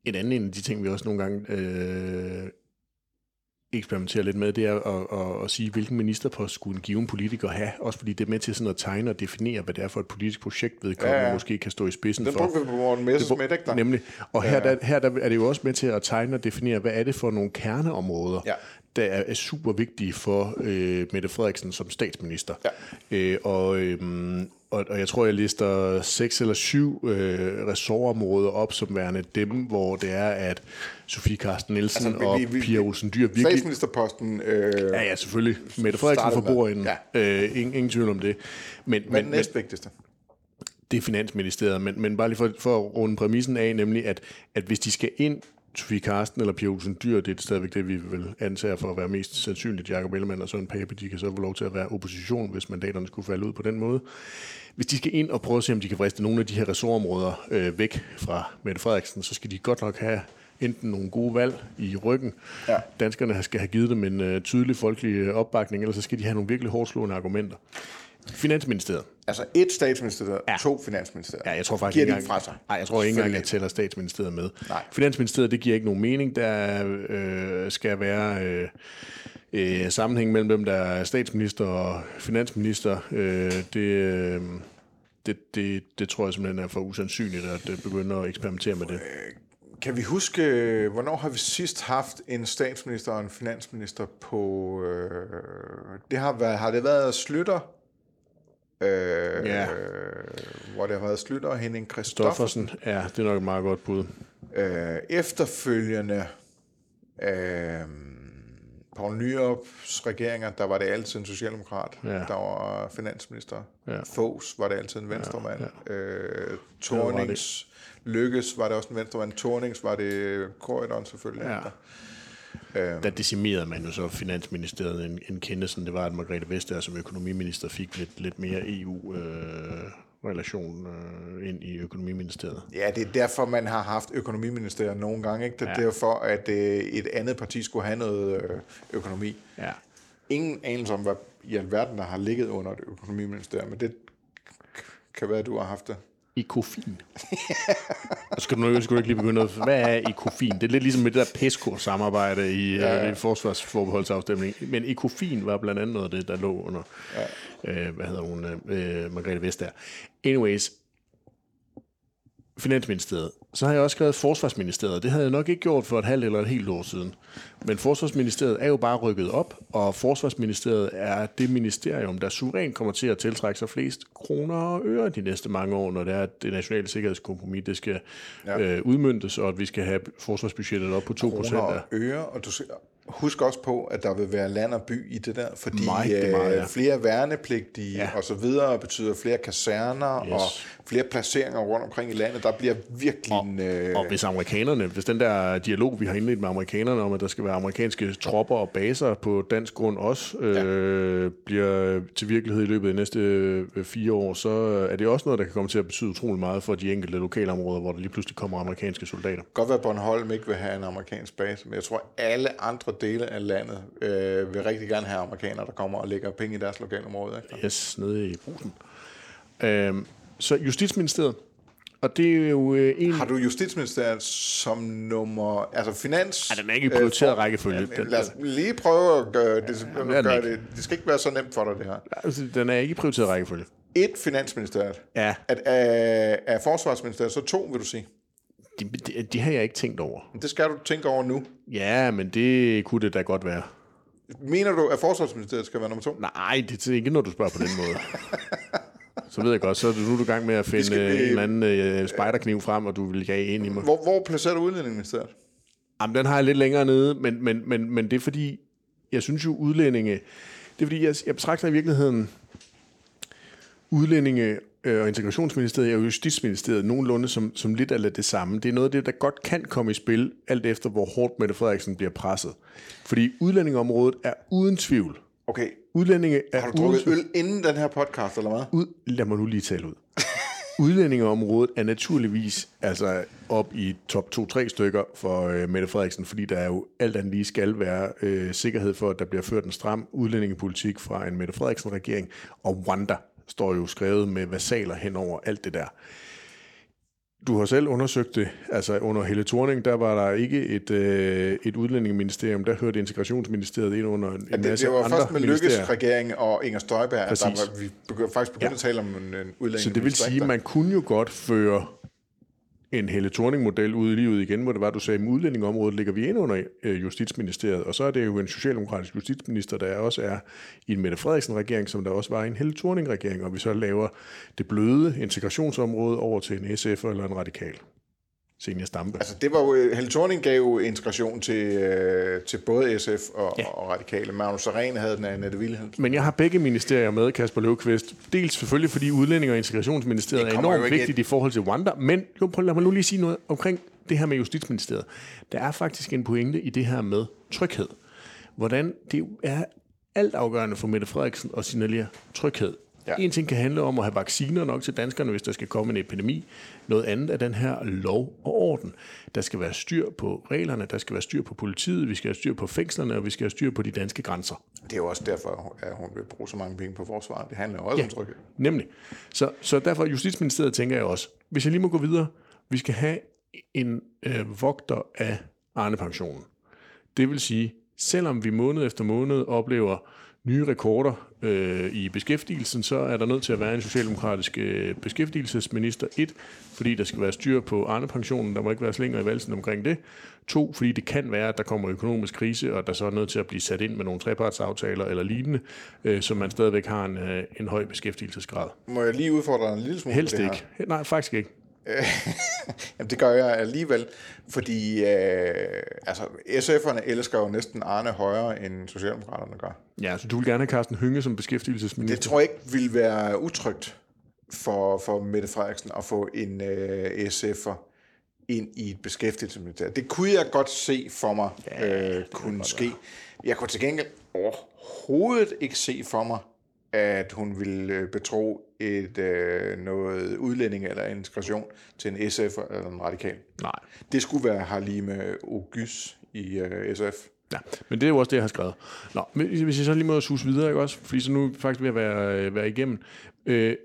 en anden en af de ting, vi også nogle gange øh, eksperimenterer lidt med, det er at, at, at sige, hvilken ministerpost skulle en given politiker have, også fordi det er med til sådan at tegne og definere, hvad det er for et politisk projekt, vedkommende ja, Ja, ja. ja. måske kan stå i spidsen den for. brugte vi på Morten Messersmith, ikke der? Nemlig. Og her, der, her der er det jo også med til at tegne og definere, hvad er det for nogle kerneområder, Ja. Der er, er super vigtige for øh, Mette Frederiksen som statsminister. Ja. Øh, og, øhm, og, og jeg tror, jeg lister seks eller syv øh, ressortområder op som værende dem, hvor det er, at Sofie Carsten Nielsen Altså, altså, vi- og vi- Pia Olsen Dyr virkelig... Statsministerposten, øh, Ja, ja, selvfølgelig. Mette Frederiksen for bordenden. Ja. Øh, ingen, ingen tvivl om det. Men, hvad men, den næstvigtigste? det er Finansministeriet, men, men bare lige for, for at runde præmissen af, nemlig at, at hvis de skal ind Sofie Karsten eller Pia Olsen Dyr, det er stadigvæk det, vi vil antage for at være mest sandsynligt. Jacob Ellemann og Søren Pape, de kan så få lov til at være opposition, hvis mandaterne skulle falde ud på den måde. Hvis de skal ind og prøve at se, om de kan vriste nogle af de her ressortområder øh, væk fra Mette Frederiksen, så skal de godt nok have enten nogle gode valg i ryggen. Ja. Danskerne skal have givet dem en uh, tydelig folkelig opbakning, eller så skal de have nogle virkelig hårdt slående argumenter. Finansministeriet. Altså et statsministeriet, ja. to finansministeriet. Ja, jeg tror faktisk giver ikke engang, fra sig. Nej, jeg tror ikke engang, jeg tæller statsministeriet med. Nej. Finansministeriet, det giver ikke nogen mening. Der øh, skal være øh, øh, sammenhæng mellem dem, der er statsminister og finansminister. Øh, det, øh, det, det, det tror jeg simpelthen er for usandsynligt at begynde at eksperimentere med det. Kan vi huske, hvornår har vi sidst haft en statsminister og en finansminister på... Øh, det har, været, har det været Slytter? Øh, Ja. Hvor det har været Slytter og Henning Christoffersen. Stoffersen, ja, det er nok et meget godt bud. Øh, efterfølgende øh, Poul Nyrups regeringer, der var det altid en socialdemokrat, Ja. der var finansminister. Ja. Foghs var det altid en venstremand. Ja, Øh, Tornings, Lykkes var det også en venstremand. Tornings var det Corridon selvfølgelig. Ja. Øhm. Der decimerede man jo så Finansministeriet en, en kendelse, det var, at Margrethe Vestager som økonomiminister fik lidt, lidt mere EU-relation øh, ind i økonomiministeriet. Ja, det er derfor, man har haft økonomiministeriet nogle gange. Ikke? Det er ja. derfor, at øh, et andet parti skulle have noget øh, økonomi. Ja. Ingen anelse om, hvad i alverden, der har ligget under et økonomiministerium, men det kan være, at du har haft det. Ecofin. Og skal du, nu, skal du ikke lige begynde at... Hvad er Ecofin? Det er lidt ligesom med det der PESCO-samarbejde i, ja, ja. i forsvarsforbeholdsafstemningen. Men Ecofin var blandt andet noget af det, der lå under... Ja. Øh, hvad hedder hun? Øh, Margrethe Vestager. Anyways, Finansministeriet. Så har jeg også skrevet Forsvarsministeriet. Det havde jeg nok ikke gjort for et halvt eller et helt år siden. Men Forsvarsministeriet er jo bare rykket op, og Forsvarsministeriet er det ministerium, der suverænt kommer til at tiltrække sig flest kroner og øre de næste mange år, når det er, at det nationale sikkerhedskompromis det skal ja. øh, udmyndtes, og at vi skal have forsvarsbudgettet op på 2 procent kroner og øre, og du skal husk også på, at der vil være land og by i det der, fordi Meget, meget, ja. øh, flere værnepligtige Ja. ja. og så videre betyder flere kaserner Yes. og flere placeringer rundt omkring i landet. Der bliver virkelig en... Øh, Og hvis amerikanerne, hvis den der dialog, vi har indledt med amerikanerne om, at der skal være amerikanske tropper og baser på dansk grund også, øh, bliver til virkelighed i løbet af de næste øh, fire år, så er det også noget, der kan komme til at betyde utrolig meget for de enkelte lokalområder, hvor der lige pludselig kommer amerikanske soldater. godt være, Bornholm ikke vil have en amerikansk base, men jeg tror, alle andre dele af landet øh, vil rigtig gerne have amerikanere, der kommer og lægger penge i deres lokalområde. Ikke? Yes, nede i brusen. Øhm, så Justitsministeriet, og det er jo øh, en... Har du Justitsministeriet som nummer... Altså finans... Ej, den er ikke i prioriteret rækkefølge. Ja, lad os lige prøve at gøre det. det er den gøre ikke. det. Det skal ikke være så nemt for dig, det her. Altså, den er ikke i prioriteret rækkefølge. Et finansministeriet. Ja, At af, af forsvarsministeriet, så to, vil du sige. de, de, de har jeg ikke tænkt over. Det skal du tænke over nu. Ja, men det kunne det da godt være. Mener du, at forsvarsministeriet skal være nummer to? Nej, det er ikke, når du spørger på den måde. Så ved jeg godt, så er du nu i gang med at finde skal en eller anden øh, spejderkniv frem, og du vil have ind i mig. Hvor, hvor placerer du udlændingeministeriet? Jamen, den har jeg lidt længere nede, men, men, men, men det er fordi, jeg synes jo udlændinge, det er fordi, jeg, jeg betragter i virkeligheden udlændinge øh, og integrationsministeriet og justitsministeriet nogenlunde som, som lidt af det samme. Det er noget af det, der godt kan komme i spil, alt efter hvor hårdt Mette Frederiksen bliver presset. Fordi udlændingeområdet er uden tvivl. Okay, Udlændinge er har du uden drukket øl inden den her podcast, eller hvad? ud, lad mig nu lige tale ud. Udlændingeområdet er naturligvis altså op i top 2-3 stykker for øh, Mette Frederiksen, fordi der er jo alt andet lige skal være øh, sikkerhed for, at der bliver ført en stram udlændingepolitik fra en Mette Frederiksen-regering, og Rwanda står jo skrevet med vasaler hen over alt det der. Du har selv undersøgt det. Altså under Helle Thorning, der var der ikke et, øh, et udlændingeministerium. Der hørte integrationsministeriet ind under en Ja, det, masse det var andre først med. Lykkes regering og Inger Støjberg, at der Præcis. var, vi begyndte, faktisk begyndte Ja. at tale om en, en. Så det vil sige, at man kunne jo godt føre en Helle Thorning-model ud i livet igen, hvor det var, du sagde, at udlændingområdet ligger vi ind under øh, Justitsministeriet, og så er det jo en socialdemokratisk justitsminister, der også er i en Mette Frederiksen-regering, som der også var i en Helle Thorning-regering, og vi så laver det bløde integrationsområde over til en SF eller en radikal. Senior Stampe. Altså, det var jo, Helle Thorning gav jo integration til, øh, til både SF og, Ja. og Radikale. Magnus Sareen havde den af Annette Wilhelmsen. Men jeg har begge ministerier med, Kasper Løvqvist. Dels selvfølgelig, fordi Udlænding- og Integrationsministeriet er enormt vigtigt i forhold til Rwanda, men jo, prøv, lad mig nu lige sige noget omkring det her med Justitsministeriet. Der er faktisk en pointe i det her med tryghed. Hvordan det er alt afgørende for Mette Frederiksen at signalere tryghed. Ja. En ting kan handle om at have vacciner nok til danskerne, hvis der skal komme en epidemi. Noget andet er den her lov og orden. Der skal være styr på reglerne, der skal være styr på politiet, vi skal have styr på fængslerne, og vi skal have styr på de danske grænser. Det er jo også derfor, at hun vil bruge så mange penge på forsvaret. Det handler også ja, om tryghed. Nemlig. Så, så derfor Justitsministeriet tænker jeg også, hvis jeg lige må gå videre, vi skal have en øh, vogter af Arne-pensionen. Det vil sige, selvom vi måned efter måned oplever nye rekorder øh, i beskæftigelsen, så er der nødt til at være en socialdemokratisk øh, beskæftigelsesminister. Et, fordi der skal være styr på Arne-pensionen, der må ikke være slinger i valsen omkring det. To, fordi det kan være, at der kommer økonomisk krise, og der så er nødt til at blive sat ind med nogle trepartsaftaler eller lignende, øh, så man stadigvæk har en, øh, en høj beskæftigelsesgrad. Må jeg lige udfordre en lille smule Helst ikke. Nej, faktisk ikke. Jamen, det gør jeg alligevel, fordi øh, altså, SF'erne elsker jo næsten Arne højere, end Socialdemokraterne gør. Ja, så du vil gerne have Carsten Hynge som beskæftigelsesminister? Det tror jeg ikke vil være utrygt for, for Mette Frederiksen at få en øh, SF'er ind i et beskæftigelsesministerium. Det kunne jeg godt se for mig ja, øh, kunne ske. Jeg kunne til gengæld overhovedet ikke se for mig, at hun ville øh, betro et øh, noget udlænding eller integration til en SF eller en radikal. Nej. Det skulle være Halime Ogys i øh, SF. Ja, men det er jo også det, jeg har skrevet. Nå, hvis jeg så lige må sus videre, ikke også? Fordi så nu er vi faktisk ved at være, øh, være igennem. Øh,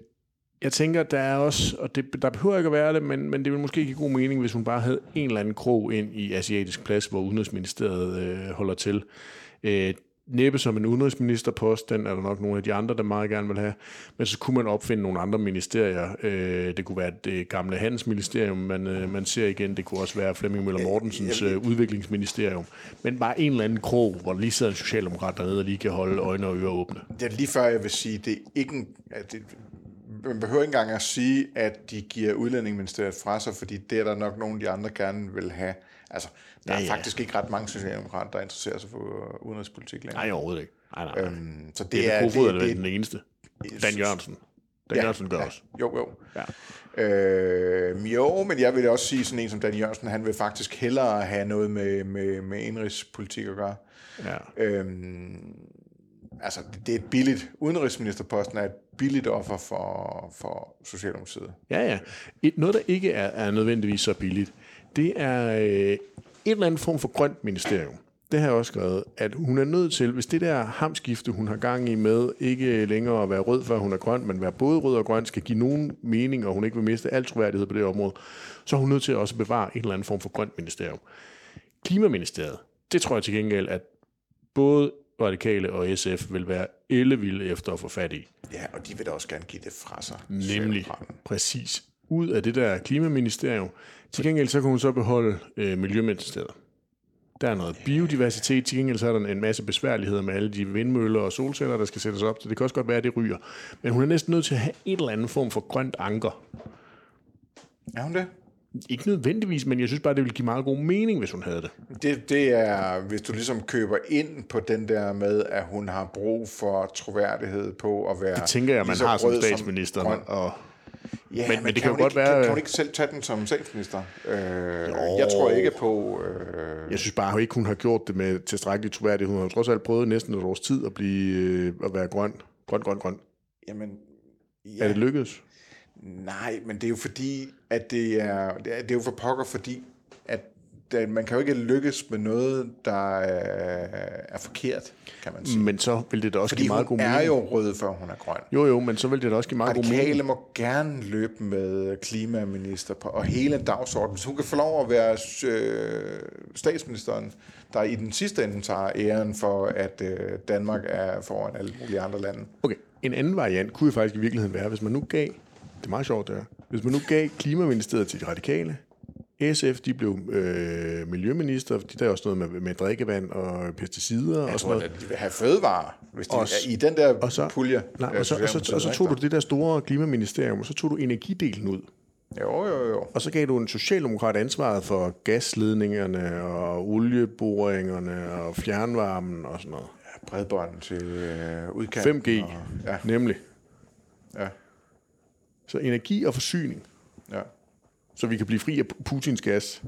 jeg tænker, der er også, og det, der behøver ikke at være det, men, men det vil måske give god mening, hvis hun bare havde en eller anden krog ind i Asiatisk Plads, hvor Udenrigsministeriet øh, holder til. Øh, næppe som en udenrigsministerpost, den er der nok nogle af de andre, der meget gerne vil have, men så kunne man opfinde nogle andre ministerier. Øh, det kunne være det gamle handelsministerium, man, øh, man ser igen, det kunne også være Flemming Møller Mortensens øh, udviklingsministerium, men bare en eller anden krog, hvor lige sidder en socialdemokrat dernede og lige kan holde øjne og ører åbne. Det er lige før, jeg vil sige, det er ikke en, at det, man behøver ikke engang at sige, at de giver udlændingeministeriet fra sig, fordi det er der nok nogle af de andre gerne vil have. Altså, der ja, ja. er faktisk ikke ret mange socialdemokrater, der interesserer sig for udenrigspolitik længere. Nej, overhovedet ikke. Nej, nej, nej. Øhm, så det, det er, det, det, det, den eneste. Dan Jørgensen. Dan ja, Jørgensen gør ja, også. Jo, jo. Ja. Øh, jo, men jeg vil også sige, sådan en som Dan Jørgensen, han vil faktisk hellere have noget med, med, med indrigspolitik at gøre. Ja. Øhm, altså, det er et billigt, udenrigsministerposten er et billigt offer for, for Socialdemokratiet. Ja, ja. Et, noget, der ikke er, er nødvendigvis så billigt, det er øh, en eller anden form for grønt ministerium. Det har jeg også skrevet, at hun er nødt til, hvis det der hamskifte, hun har gang i med, ikke længere at være rød, før hun er grøn, men være både rød og grøn, skal give nogen mening, og hun ikke vil miste al troværdighed på det område, så er hun nødt til også at bevare en eller anden form for grønt ministerium. Klimaministeriet, det tror jeg til gengæld, at både Radikale og SF vil være ellevilde efter at få fat i. Ja, og de vil da også gerne give det fra sig. Nemlig, præcis. Ud af det der klimaministerium, til gengæld så kan hun så beholde øh, Miljøministeriet. Der er noget biodiversitet, til gengæld så er der en masse besværligheder med alle de vindmøller og solceller, der skal sættes op, så det kan også godt være, at det ryger. Men hun er næsten nødt til at have et eller andet form for grønt anker. Er hun det? Ikke nødvendigvis, men jeg synes bare, det ville give meget god mening, hvis hun havde det. det. Det er, hvis du ligesom køber ind på den der med, at hun har brug for troværdighed på at være... Det tænker jeg, man har som statsminister. Som og Ja, men, men, det kan, jo godt ikke, være... Kan, kan hun ikke selv tage den som statsminister? Øh, jeg tror ikke på... Øh... Jeg synes bare ikke, hun har gjort det med tilstrækkelig troværdighed. Hun har trods alt prøvet næsten et års tid at, blive, øh, at være grøn. Grøn, grøn, grøn. Jamen... Ja. Er det lykkedes? Nej, men det er jo fordi, at det er, det er jo for pokker, fordi det, man kan jo ikke lykkes med noget, der er forkert, kan man sige. Men så vil det da også Fordi give meget god mening. hun er jo rød, før hun er grøn. Jo, jo, men så vil det da også give meget Radikale god mening. må gerne løbe med klimaminister på, og hele dagsordenen. Så hun kan få lov at være øh, statsministeren, der i den sidste ende tager æren for, at øh, Danmark er foran alle mulige andre lande. Okay, en anden variant kunne jo faktisk i virkeligheden være, hvis man nu gav, det er meget sjovt der, hvis man nu gav klimaministeriet til de radikale, SF, de blev øh, miljøminister, de der er også noget med, med drikkevand og pesticider. Jeg og sådan noget. de vil have fødevarer, hvis de, også, i den der og så, pulje. Nej, og, så, og, så, og så tog du det der store klimaministerium, og så tog du energidelen ud. Jo, jo, jo. Og så gav du en socialdemokrat ansvaret for gasledningerne og olieboringerne og fjernvarmen og sådan noget. Ja, bredbånd til øh, udkanten. 5G, og, ja. nemlig. Ja. Så energi og forsyning. Så vi kan blive fri af Putins gas.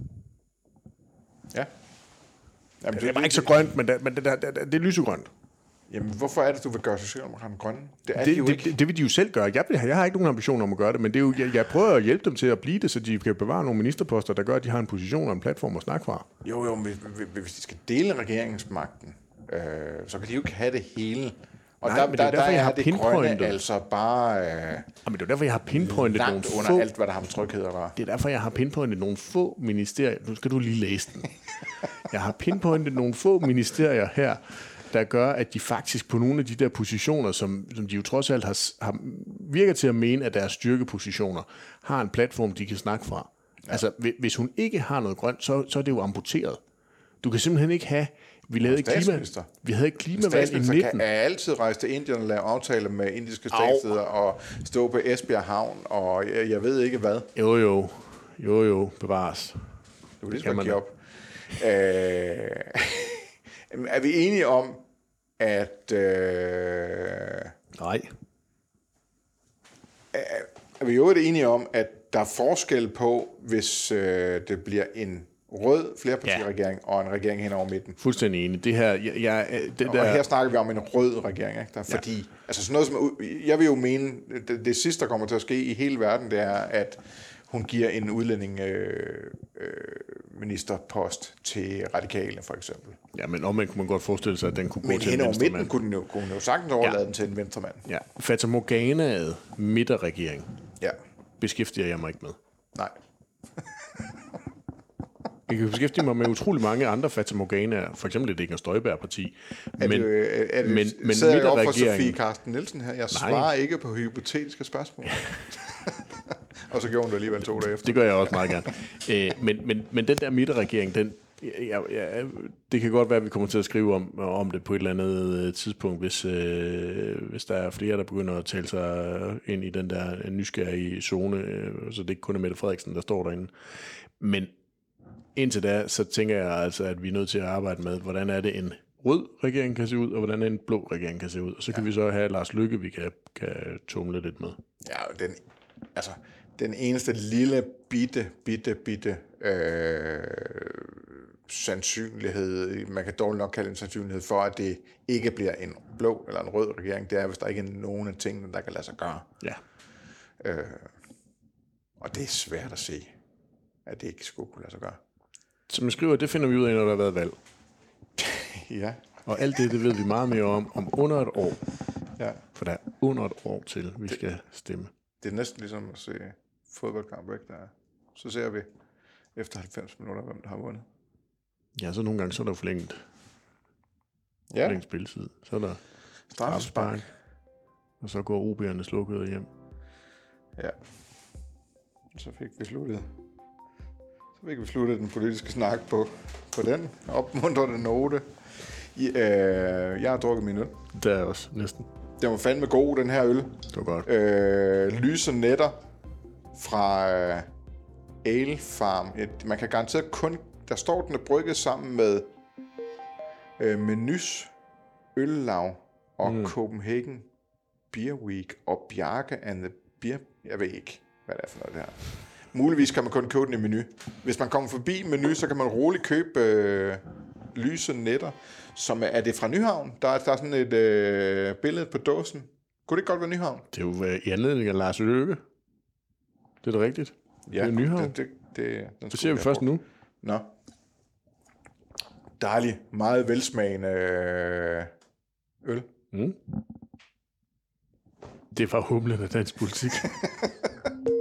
Ja. Jamen, Det er bare ikke så grønt, men, det, men det, det, det, det er lysegrønt. Jamen, hvorfor er det, du vil gøre Socialdemokraterne grønne? Det er Det, de jo det, ikke. det, det vil de jo selv gøre. Jeg, vil, jeg har ikke nogen ambition om at gøre det, men det er jo, jeg, jeg prøver at hjælpe dem til at blive det, så de kan bevare nogle ministerposter, der gør, at de har en position og en platform at snakke fra. Jo, jo, men hvis- hvis de skal dele regeringsmagten, øh, så kan de jo ikke have det hele. Og Nej, der, men det er der, derfor, der jeg er har det pinpointet. grønne altså bare øh, Jamen, det er derfor, jeg har pinpointet nogle under få... alt, hvad der har med tryghed at gøre. Det er derfor, jeg har pinpointet nogle få ministerier. Nu skal du lige læse den. Jeg har pinpointet nogle få ministerier her, der gør, at de faktisk på nogle af de der positioner, som, som de jo trods alt har, har virker til at mene, at deres styrkepositioner, har en platform, de kan snakke fra. Ja. Altså, hvi- hvis hun ikke har noget grønt, så, så er det jo amputeret. Du kan simpelthen ikke have... Vi lavede ikke klima, vi havde ikke klimavalg i Statsminister 19. kan er altid rejse til Indien og lave aftaler med indiske statsledere og stå på Esbjerg Havn, og jeg, jeg ved ikke hvad. Jo, jo. Jo, jo. Bevares. Du lige kan så man give op. Øh, er vi enige om, at... Øh, Nej. er vi jo enige om, at der er forskel på, hvis øh, det bliver en rød flerpartiregering ja. og en regering hen over midten. Fuldstændig enig. Det her... Jeg, jeg, det Der. der, Og her snakker vi om en rød regering, ikke? Der, ja. fordi, altså sådan noget som, jeg vil jo mene, det, det sidste, der kommer til at ske i hele verden, det er, at hun giver en udlænding øh, øh, ministerpost til radikale, for eksempel. Ja, men omvendt kunne man godt forestille sig, at den kunne gå Men til hen en over midten venstremand. kunne den jo, kunne den jo sagtens overlade ja. den til en venstremand. Ja, Fata Morganaet midterregering Ja, beskæftiger jeg mig ikke med. nej. Jeg kan beskæftige mig med utrolig mange andre Fata Morganaer, for eksempel det Inger Støjberg-parti. Er Men, det, øh, er det, men, men, sidder jeg over for midterregeringen- Sofie Carsten Nielsen her? Jeg Nej. svarer ikke på hypotetiske spørgsmål. og så gjorde hun det alligevel to dage efter. Det gør jeg også meget gerne. Æ, men, men, men den der midterregering, den, jeg, jeg, det kan godt være, at vi kommer til at skrive om, om det på et eller andet øh, tidspunkt, hvis, øh, hvis der er flere, der begynder at tale sig ind i den der nysgerrige zone, øh, så det ikke kun er Mette Frederiksen, der står derinde. Men indtil da, så tænker jeg altså, at vi er nødt til at arbejde med, hvordan er det en rød regering kan se ud, og hvordan en blå regering kan se ud. Og så kan vi så have Lars Lykke, vi kan, kan tumle lidt med. Ja, den, altså, den eneste lille bitte, bitte, bitte øh, sandsynlighed, man kan dårligt nok kalde en sandsynlighed for, at det ikke bliver en blå eller en rød regering, det er, hvis der ikke er nogen af tingene, der kan lade sig gøre. Ja. Og det er svært at se, at det ikke skulle kunne lade sig gøre. Som jeg skriver, det finder vi ud af, når der har været valg. Ja, Og alt det, det ved vi meget mere om om under et år. ja. For der er under et år til, vi skal stemme. Det er næsten ligesom at se fodboldkamp, ikke? Der, så ser vi efter 90 minutter, hvem der har vundet. Ja, så nogle gange så er der forlænget, Ja, forlænget spilletid. Så er der straffespark. Og så går OB'erne slukket hjem. Ja. Så fik vi sluttet. Vi sluttet den politiske snak på, på den opmuntrende note. I, øh, jeg har drukket min øl. Der er også næsten. Den var fandme god, den her øl. Det var godt. Øh, lyse netter fra øh, Ale Farm. Et- Man kan garanteret kun... Der står, den er brygget sammen med øh, Menys Øllav og mm. Copenhagen Beer Week og Bjarke and the Beer... Jeg ved ikke, hvad det er for noget det her. Muligvis kan man kun købe den i menu. Hvis man kommer forbi menu, så kan man roligt købe øh, lyse netter. Som er, er det fra Nyhavn? Der er, der er sådan et øh, billede på dåsen. Kunne det ikke godt være Nyhavn? Det er jo øh, i anledning af Lars Løkke. Det er da rigtigt. Ja, Det er Nyhavn. Det, det, det, den Det ser vi først nu. Nå. Dejlig, meget velsmagende øh, øl. Mm. Det var humlen af dansk politik.